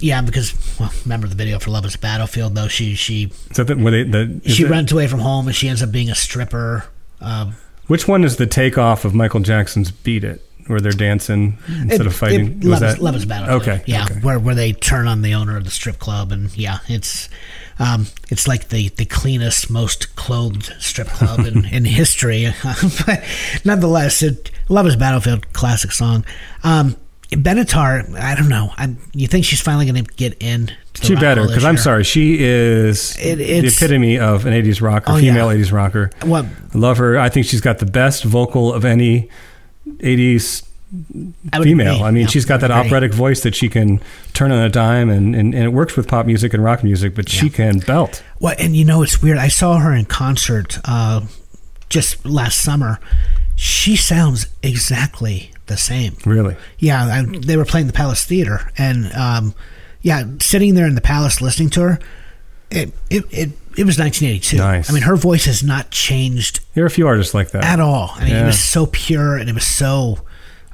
yeah, because well, remember the video for Love Is a Battlefield though. She she Is that the, they, the, she runs away from home and she ends up being a stripper. Um, Which one is the takeoff of Michael Jackson's Beat It, where they're dancing instead it- of fighting? it- Love, is, Love is a Battlefield. Okay. yeah, okay. where where they turn on the owner of the strip club and yeah, it's um, it's like the the cleanest, most clothed strip club in, in history. but nonetheless, it Love is a Battlefield, classic song. Um, Benatar, I don't know. I'm, you think she's finally going to get in? to She better because I'm sorry. She is It- the epitome of an '80s rocker, Oh, female yeah. '80s rocker. What I love her. I think she's got the best vocal of any '80s I female. agree. I mean, she's got that operatic voice that she can turn on a dime, and, and, and it works with pop music and rock music. But she can belt. Well, and you know it's weird. I saw her in concert uh, just last summer. She sounds exactly the same. Really, Yeah, I, they were playing the Palace Theater, and um, yeah, sitting there in the Palace listening to her, it it it, it was 1982. Nice. I mean, her voice has not changed there are a few artists like that. at all. I mean, it was so pure, and it was so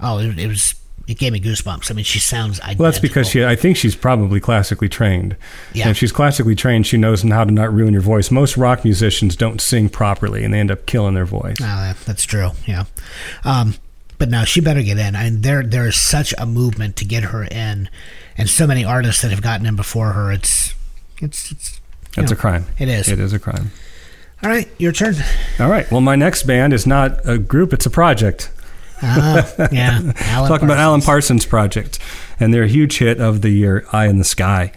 oh, it, it was it gave me goosebumps. I mean, she sounds identical. Well, that's because she. I think she's probably classically trained. Yeah. And if she's classically trained, she knows how to not ruin your voice. Most rock musicians don't sing properly, and they end up killing their voice. No, that, that's true. Yeah, um, but now she better get in. I mean, there there is such a movement to get her in, and so many artists that have gotten in before her. It's it's it's. That's know, a crime. It is. It is a crime. All right, your turn. All right. Well, my next band is not a group; it's a project. Ah, yeah, Alan Talking about Alan Parsons Project and their huge hit of the year, "Eye in the Sky."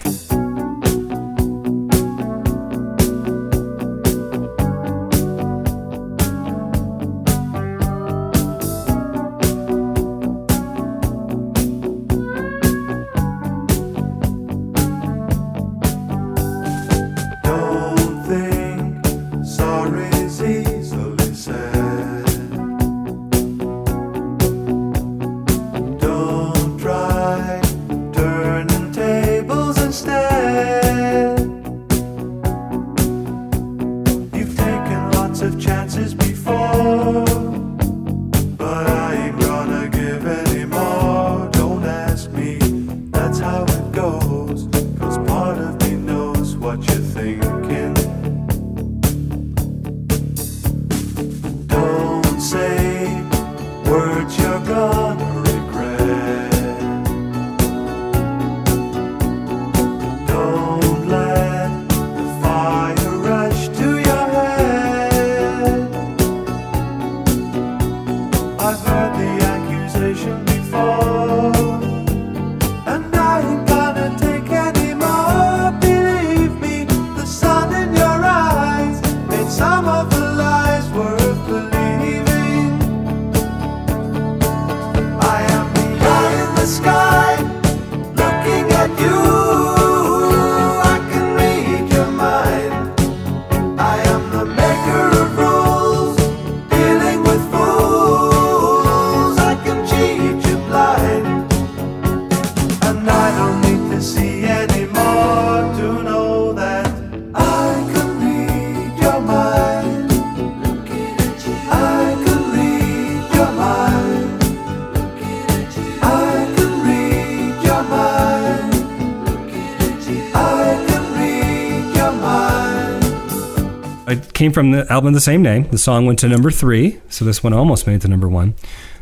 Came from the album of the same name. The song went to number three, so this one almost made it to number one.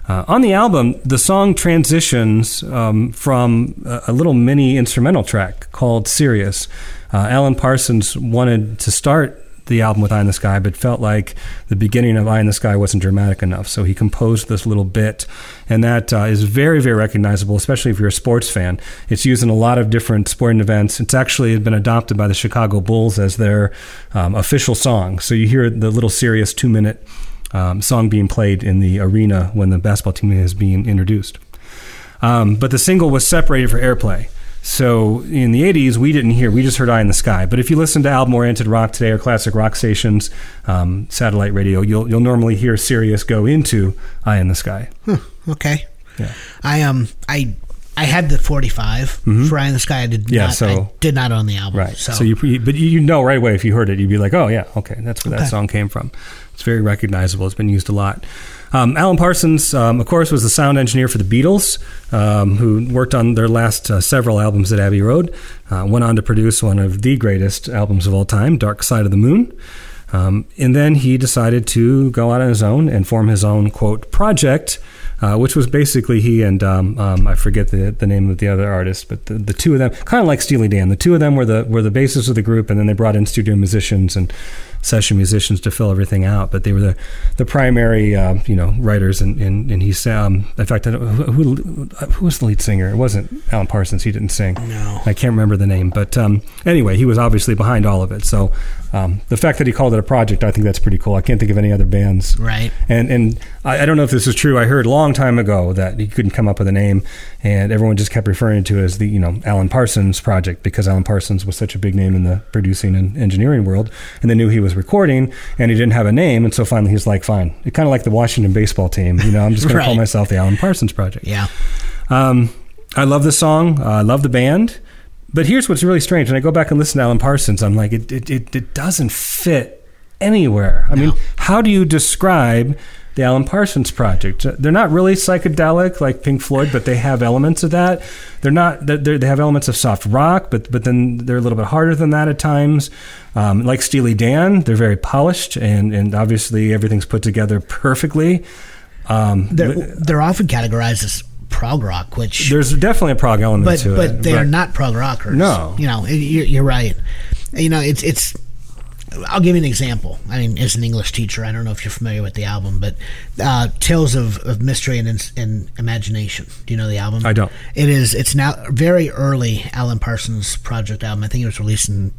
Uh, on the album, the song transitions um, from a, a little mini instrumental track called Sirius. Uh, Alan Parsons wanted to start the album with Eye in the Sky, but felt like the beginning of Eye in the Sky wasn't dramatic enough. So he composed this little bit, and that uh, is very, very recognizable, especially if you're a sports fan. It's used in a lot of different sporting events. It's actually been adopted by the Chicago Bulls as their um, official song. So you hear the little Sirius two minute um, song being played in the arena when the basketball team is being introduced. Um, but the single was separated for airplay. So in the 80s, we didn't hear, we just heard Eye in the Sky. But if you listen to album oriented rock today or classic rock stations, um, satellite radio, you'll, you'll normally hear Sirius go into Eye in the Sky. Okay. Yeah. I um I I had the 45 for Eye in the Sky. I did Mm-hmm. Yeah, not. so- I did not own the album. Right. So, So, you, you, but you know right away if you heard it, you'd be like, oh yeah, okay, that's where that song came from. It's very recognizable. It's been used a lot. Um, Alan Parsons, um, of course, was the sound engineer for the Beatles, um, who worked on their last uh, several albums at Abbey Road. Uh, went on to produce one of the greatest albums of all time, Dark Side of the Moon. Um, and then he decided to go out on his own and form his own quote project, uh, which was basically he and um, um, I forget the the name of the other artist, but the, the two of them, kind of like Steely Dan, the two of them were the were the basis of the group, and then they brought in studio musicians and session musicians to fill everything out. But they were the the primary uh, you know writers, and and, and he's um, in fact I don't, who, who who was the lead singer? It wasn't Alan Parsons. He didn't sing. No. I can't remember the name, but um, anyway, he was obviously behind all of it. So um, the fact that he called it a project, I think that's pretty cool. I can't think of any other bands. Right. And and I, I don't know if this is true. I heard a long time ago that he couldn't come up with a name, and everyone just kept referring to it as the you know Alan Parsons project because Alan Parsons was such a big name in the producing and engineering world, and they knew he was recording, and he didn't have a name, and so finally he's like, fine, it kind of like the Washington baseball team. You know, I'm just going to call myself the Alan Parsons project. yeah. Um, I love the song. Uh, I love the band. But here's what's really strange. And I go back and listen to Alan Parsons, I'm like, it, it, it, it doesn't fit anywhere. I mean, how do you describe the Alan Parsons project? Uh, They're not really psychedelic like Pink Floyd, but they have elements of that. They're not. They're, they're- have elements of soft rock, but but then they're a little bit harder than that at times. Um, like Steely Dan, they're very polished, and and obviously everything's put together perfectly. Um, They're they're often categorized as prog rock, which there's definitely a prog element but to it. but they are not prog rockers. No. you know you're, you're right. You know it's it's. I'll give you an example. I mean, as an English teacher, I don't know if you're familiar with the album, but uh, Tales of, of Mystery and, and Imagination. Do you know the album? I don't. It is. It's now very early Alan Parsons project album. I think it was released in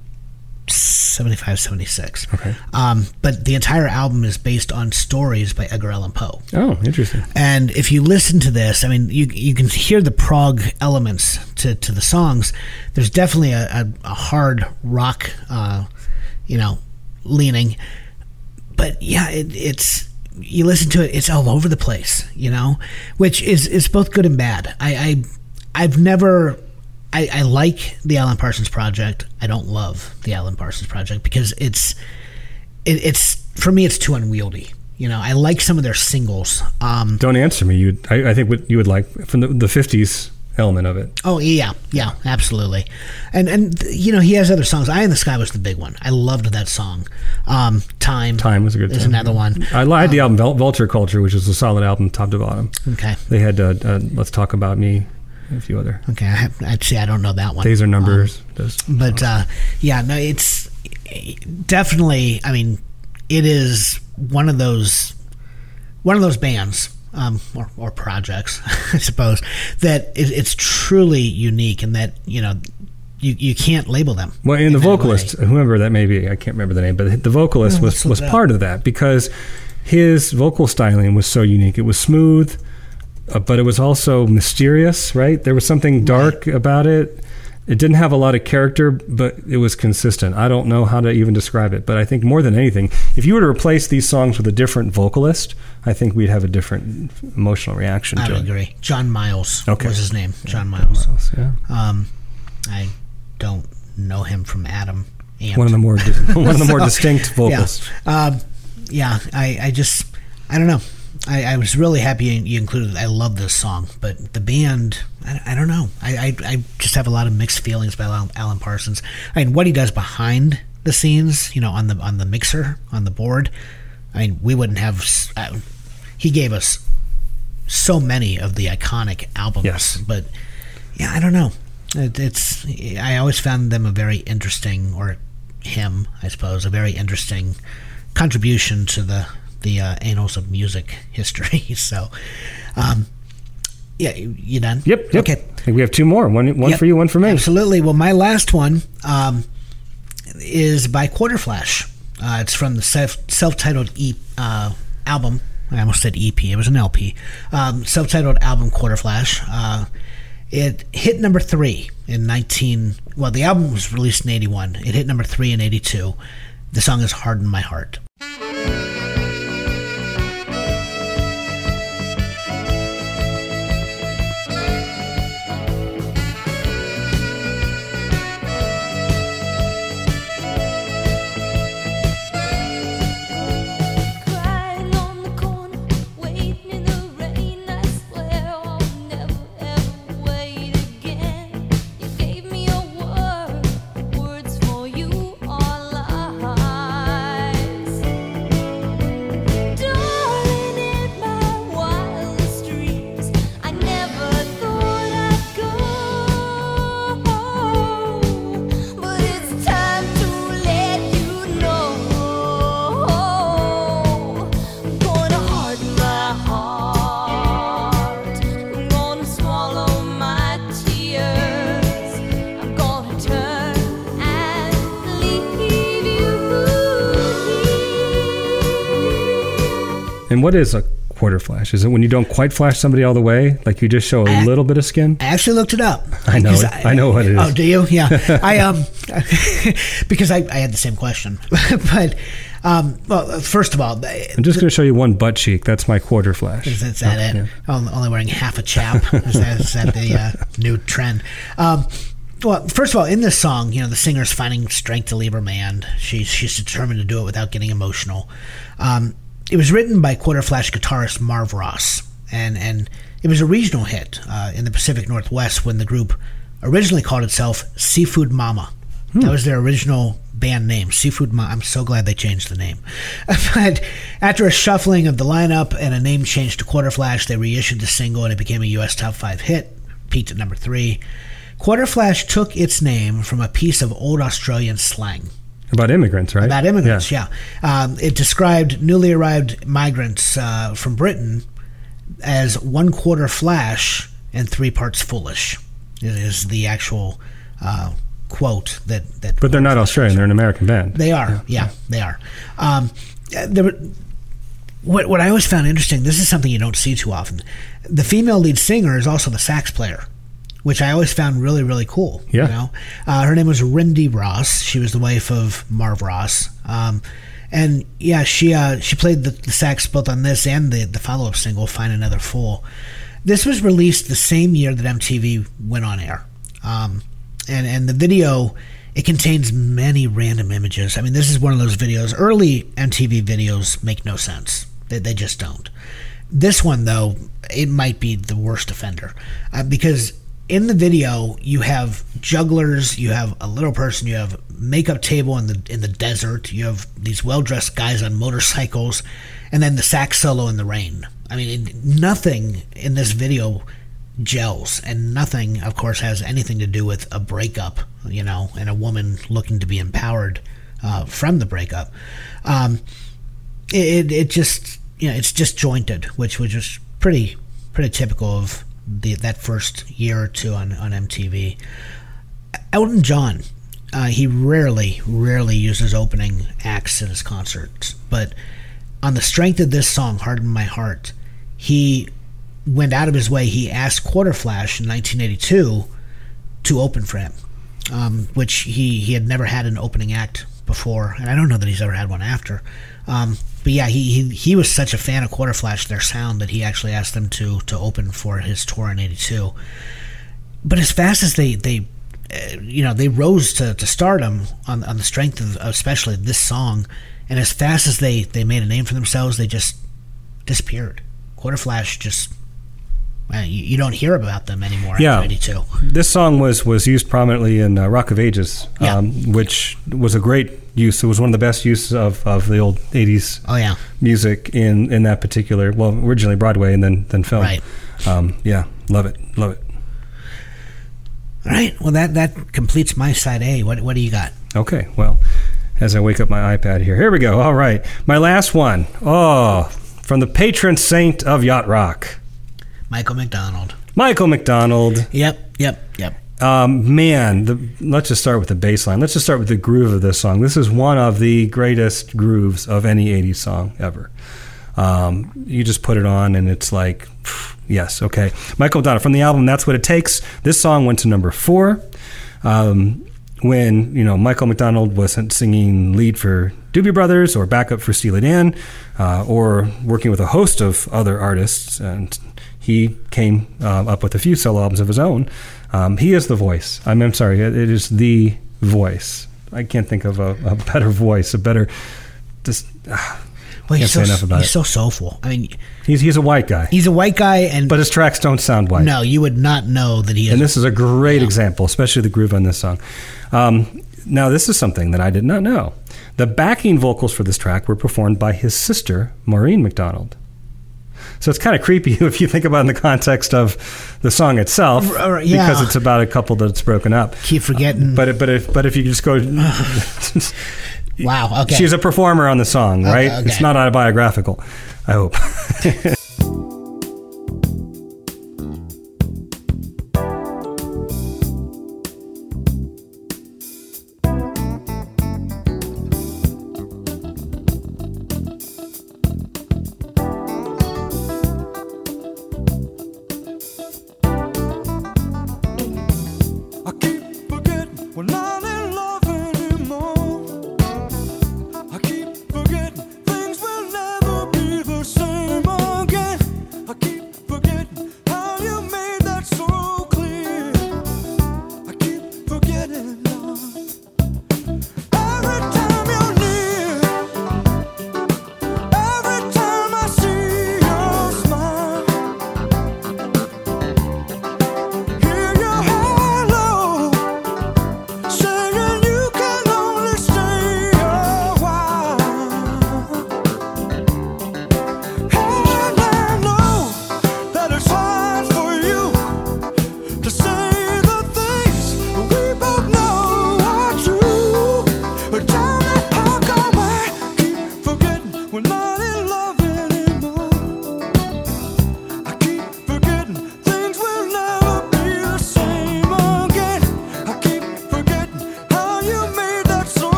75, 76. Okay. Um, but the entire album is based on stories by Edgar Allan Poe. Oh, interesting. And if you listen to this, I mean, you you can hear the prog elements to, to the songs. There's definitely a, a, a hard rock, uh, you know, leaning. But yeah, it, it's you listen to it, it's all over the place, you know, which is is both good and bad. I, I I've never. I, I like the Alan Parsons project. I don't love the Alan Parsons project because it's it, it's for me it's too unwieldy. You know, I like some of their singles. Um, Don't answer me. You, I, I think what you would like from the, the '50s element of it. oh yeah, yeah, absolutely. And and you know he has other songs. "Eye in the Sky" was the big one. I loved that song. Um, Time. Time was a good. Is time. another one. I lied the album Vulture Culture, which is a solid album, top to bottom. Okay. They had uh, uh, Let's Talk About Me, a few other. Okay. I have, actually, I don't know that one. Days are Um, numbers. those- but uh, yeah, no, it's definitely. I mean, it is one of those one of those bands um, or, or projects, I suppose, that it, it's truly unique and that you know you you can't label them. Well, and the vocalist, way. whoever that may be, I can't remember the name, but the vocalist Oh, was was part of that because his vocal styling was so unique. It was smooth, uh, but it was also mysterious. Right? There was something dark about it. It didn't have a lot of character, but it was consistent. I don't know how to even describe it, but I think more than anything, if you were to replace these songs with a different vocalist, I think we'd have a different emotional reaction I to it. agree. John Miles Okay. was his name. John Miles. Yeah. Um, I don't know him from Adam. One of the more one of the more So, distinct vocals. Yeah, um, yeah. I, I just, I don't know. I, I was really happy you included. I love this song, but the band, I, I don't know. I, I, I just have a lot of mixed feelings about Alan, Alan Parsons. I mean, what he does behind the scenes, you know, on the on the mixer on the board, I mean, we wouldn't have. Uh, he gave us so many of the iconic albums, Yes. but yeah, I don't know. It, it's I always found them a very interesting, or him, I suppose, a very interesting contribution to the the uh, annals of music history. so, um, yeah, you done? Yep. yep. Okay. I think we have two more. One, one Yep, for you, one for me. Absolutely. Well, my last one um, is by Quarterflash. Uh, it's from the self self-titled e- uh, album. I almost said EP. It was an LP. Um, self-titled album Quarterflash. Uh, it hit number three in 19. Well, the album was released in 81. It hit number three in 82. The song is "Harden My Heart." And what is a quarter flash? Is it when you don't quite flash somebody all the way, like you just show a I- little bit of skin? I actually looked it up. I know it. I know what it is. Oh, do you? Yeah. I um because I, I had the same question, but um well first of all, I'm just going to show you one butt cheek. That's my quarter flash. Is, is that it? yeah. Only, only wearing half a chap. Is that, is that the uh, new trend? Um, well, first of all, in this song, you know, the singer's finding strength to leave her man. She's she's determined to do it without getting emotional. Um, it was written by Quarterflash guitarist Marv Ross, and and it was a regional hit uh, in the Pacific Northwest when the group originally called itself Seafood Mama. That was their original band name, Seafood Mama. I'm so glad they changed the name. but after a shuffling of the lineup and a name change to Quarterflash, they reissued the single and it became a U.S. top five hit, peaked at number three. Quarterflash took its name from a piece of old Australian slang About immigrants, right? about immigrants. Yeah, Um, it described newly arrived migrants uh, from Britain as one quarter flash and three parts foolish. Is, is the actual uh, quote that that. But they're not Australian. They're an American band. They are. Yeah, they are. Um, there what what I always found interesting. This is something you don't see too often. The female lead singer is also the sax player, which I always found really really cool. Yeah. You know, uh, her name was Rindy Ross. She was the wife of Marv Ross. Um, and yeah, she uh, she played the, the sax both on this and the the follow up single "Find Another Fool." This was released the same year that MTV went on air, um, and and the video it contains many random images. I mean, this is one of those videos. Early MTV videos make no sense; they, they just don't. This one, though, it might be the worst offender uh, because in the video you have jugglers, you have a little person, you have makeup table in the in the desert, you have these well dressed guys on motorcycles, and then the sax solo in the rain. I mean, nothing in this video gels, and nothing, of course, has anything to do with a breakup, you know, and a woman looking to be empowered uh, from the breakup. Um, it, it just you know it's disjointed, which was just pretty pretty typical of the that first year or two on on MTV. Elton John, uh, he rarely rarely uses opening acts in his concerts, but on the strength of this song, "Harden My Heart," he went out of his way. He asked Quarterflash in 1982 to open for him, um, which he, he had never had an opening act before, and I don't know that he's ever had one after. Um, but yeah, he, he he was such a fan of Quarterflash, their sound, that he actually asked them to to open for his tour in '82. But as fast as they they uh, you know they rose to, to stardom on on the strength of especially this song, and as fast as they they made a name for themselves, they just disappeared. Quarterflash just you, don't hear about them anymore Yeah. after '82. This song was was used prominently in uh, Rock of Ages, Yeah. um, which was a great use. It was one of the best uses of, of the old '80s Oh yeah, music in in that particular. Well, originally Broadway and then then film. Right. Um, yeah, love it, love it. all right. Well, that that completes my side A. What what do you got? Okay, well, as I wake up my iPad here, here we go. All right, my last one. Oh, from the patron saint of yacht rock, Michael McDonald. Michael McDonald. Yep, yep, yep. Um, man, the, let's just start with the bass line. Let's just start with the groove of this song. This is one of the greatest grooves of any 80s song ever. Um, you just put it on and it's like, yes, okay. Michael McDonald from the album That's What It Takes. This song went to number four. Um, when, you know, Michael McDonald wasn't singing lead for Doobie Brothers or backup for Steely Dan uh, or working with a host of other artists. And he came uh, up with a few solo albums of his own. Um, he is the voice. I'm, I'm sorry, it, it is the voice. I can't think of a, a better voice, a better. Just ah, Well, he's Can't say so enough about he's it. so soulful. I mean, he's he's a white guy, he's a white guy, and but his tracks don't sound white. no, you would not know that he is. And this is a great example, especially the groove on this song. Um, now, this is something that I did not know. The backing vocals for this track were performed by his sister, Maureen McDonald. So it's kind of creepy if you think about it in the context of the song itself, yeah. because it's about a couple that's broken up. keep forgetting. But if- but if but if you just go, wow. Okay. she's a performer on the song, right? okay. It's not autobiographical. I hope.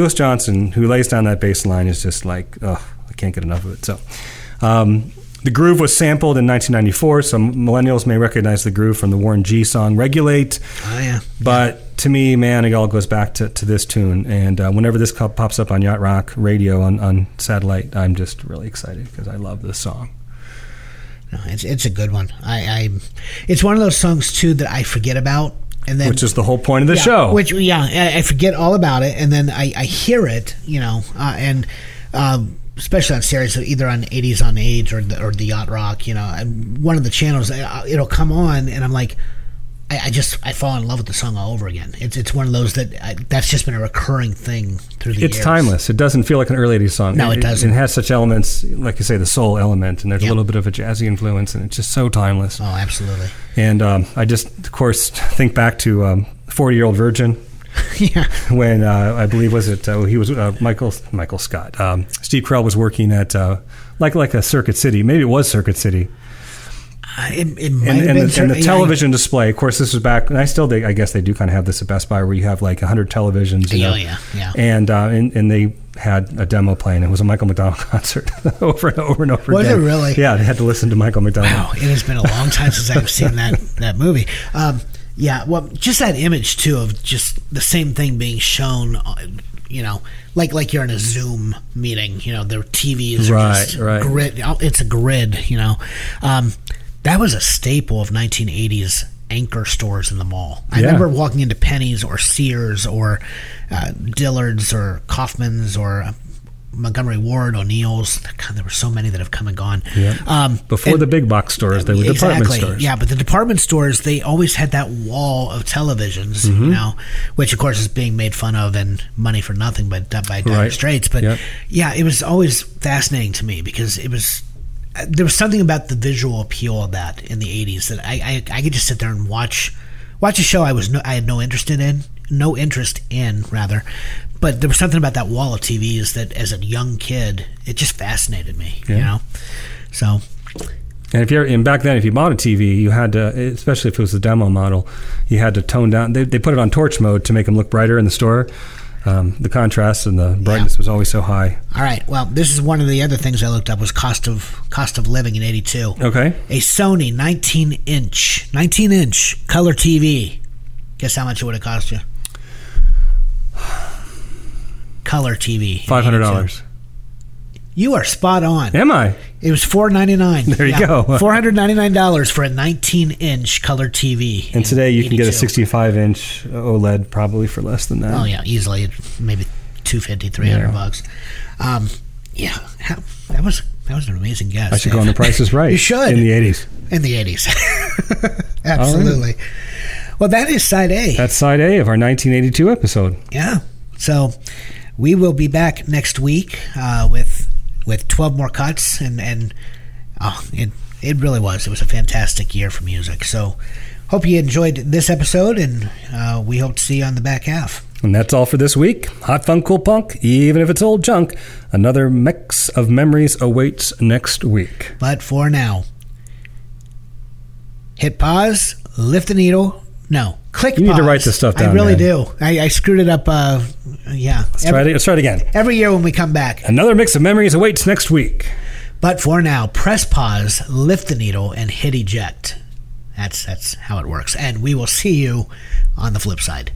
Julius Johnson, who lays down that bass line, is just like, oh, I can't get enough of it. So, um, the groove was sampled in 1994. Some millennials may recognize the groove from the Warren G song "Regulate," oh yeah. but to me, man, it all goes back to, to this tune. And uh, whenever this pops up on Yacht Rock radio on, on satellite, I'm just really excited because I love this song. No, it's it's a good one. I, I it's one of those songs too that I forget about, and then Which is the whole point of the yeah, show. Which yeah, I, forget all about it, and then I, I hear it, you know, uh, and um, especially on Sirius either on 80s on 8 or the, or the Yacht Rock, you know, and one of the channels uh, it'll come on, and I'm like. I, I just I fall in love with the song all over again. It's it's one of those that I, that's just been a recurring thing through the years. it's years. timeless. It doesn't feel like an early 80s song. No, it doesn't. It has such elements, like you say, the soul element, and there's Yep. a little bit of a jazzy influence, and it's just so timeless. Oh, absolutely. And um, I just, of course, think back to um, 40 Year Old Virgin yeah. when uh, I believe was it uh, he was uh, Michael Michael Scott. Um, Steve Carell was working at uh, like like a Circuit City. Maybe it was Circuit City. Uh, it, it might And, have and, been the, and cer- the yeah, television display, of course, this was back, and I still, they, I guess they do kind of have this at Best Buy, where you have like hundred televisions, you Yeah, know, yeah, yeah. and, uh, and and they had a demo playing. It was a Michael McDonald concert over and over and over Was again. it really? Yeah, they had to listen to Michael McDonald. Wow, it has been a long time since I've seen that that movie. Um, yeah, well, just that image too of just the same thing being shown. uh, You know, like like you're in a Zoom meeting. You know, their TVs are Right, just right. grid. oh, It's a grid. You know, um, that was a staple of 1980s anchor stores in the mall. I Yeah. remember walking into Penney's or Sears or uh, Dillard's or Kaufmann's or Montgomery Ward, O'Neill's. God, there were so many that have come and gone. Yeah. Um, Before and- the big box stores, they were department stores. Yeah, but the department stores they always had that wall of televisions, Mm-hmm. you know, which of course is being made fun of and money for nothing, but by Dire Right. Straits. But Yep. yeah, it was always fascinating to me because it was uh, there was something about the visual appeal of that in the '80s that I I, I could just sit there and watch watch a show I was no, I had no interest in no interest in rather. But there was something about that wall of TVs that, as a young kid, it just fascinated me. You know, so And if you're and back then, if you bought a TV, you had to, especially if it was a demo model, you had to tone down. They, they put it on torch mode to make them look brighter in the store. Um, the contrast and the brightness was always so high. All right. Well, this is one of the other things I looked up was cost of cost of living in '82. Okay, A Sony 19 inch 19 inch color TV. Guess how much it would have cost you? Color TV. five hundred 82. dollars. You are spot on. Am I? It was four ninety nine. There you go. Four hundred ninety nine dollars for a 19 inch color TV. And today you can get a 65 inch OLED probably for less than that. Oh yeah, easily maybe 250 300 Yeah. bucks. Um, yeah, that was that was an amazing guess. I should go on Dave. the Price is Right. You should. in the 80s. in the 80s. Absolutely. Well, that is side A. That's side A of our 1982 episode. yeah. So we will be back next week uh, with with 12 more cuts and and oh, it it really was. It was a fantastic year for music. So hope you enjoyed this episode and uh, we hope to see you on the back half. And that's all for this week. Hot Fun Cool Punk, even if it's old junk. Another mix of memories awaits next week. But for now, hit pause, lift the needle. No, click. You need to write this stuff down. I really man. do. I, I screwed it up. Uh, yeah. Let's every, try, it, let's try it again. every year when we come back. Another mix of memories awaits next week. But for now, press pause, lift the needle, and hit eject. That's that's how it works. And we will see you on the flip side.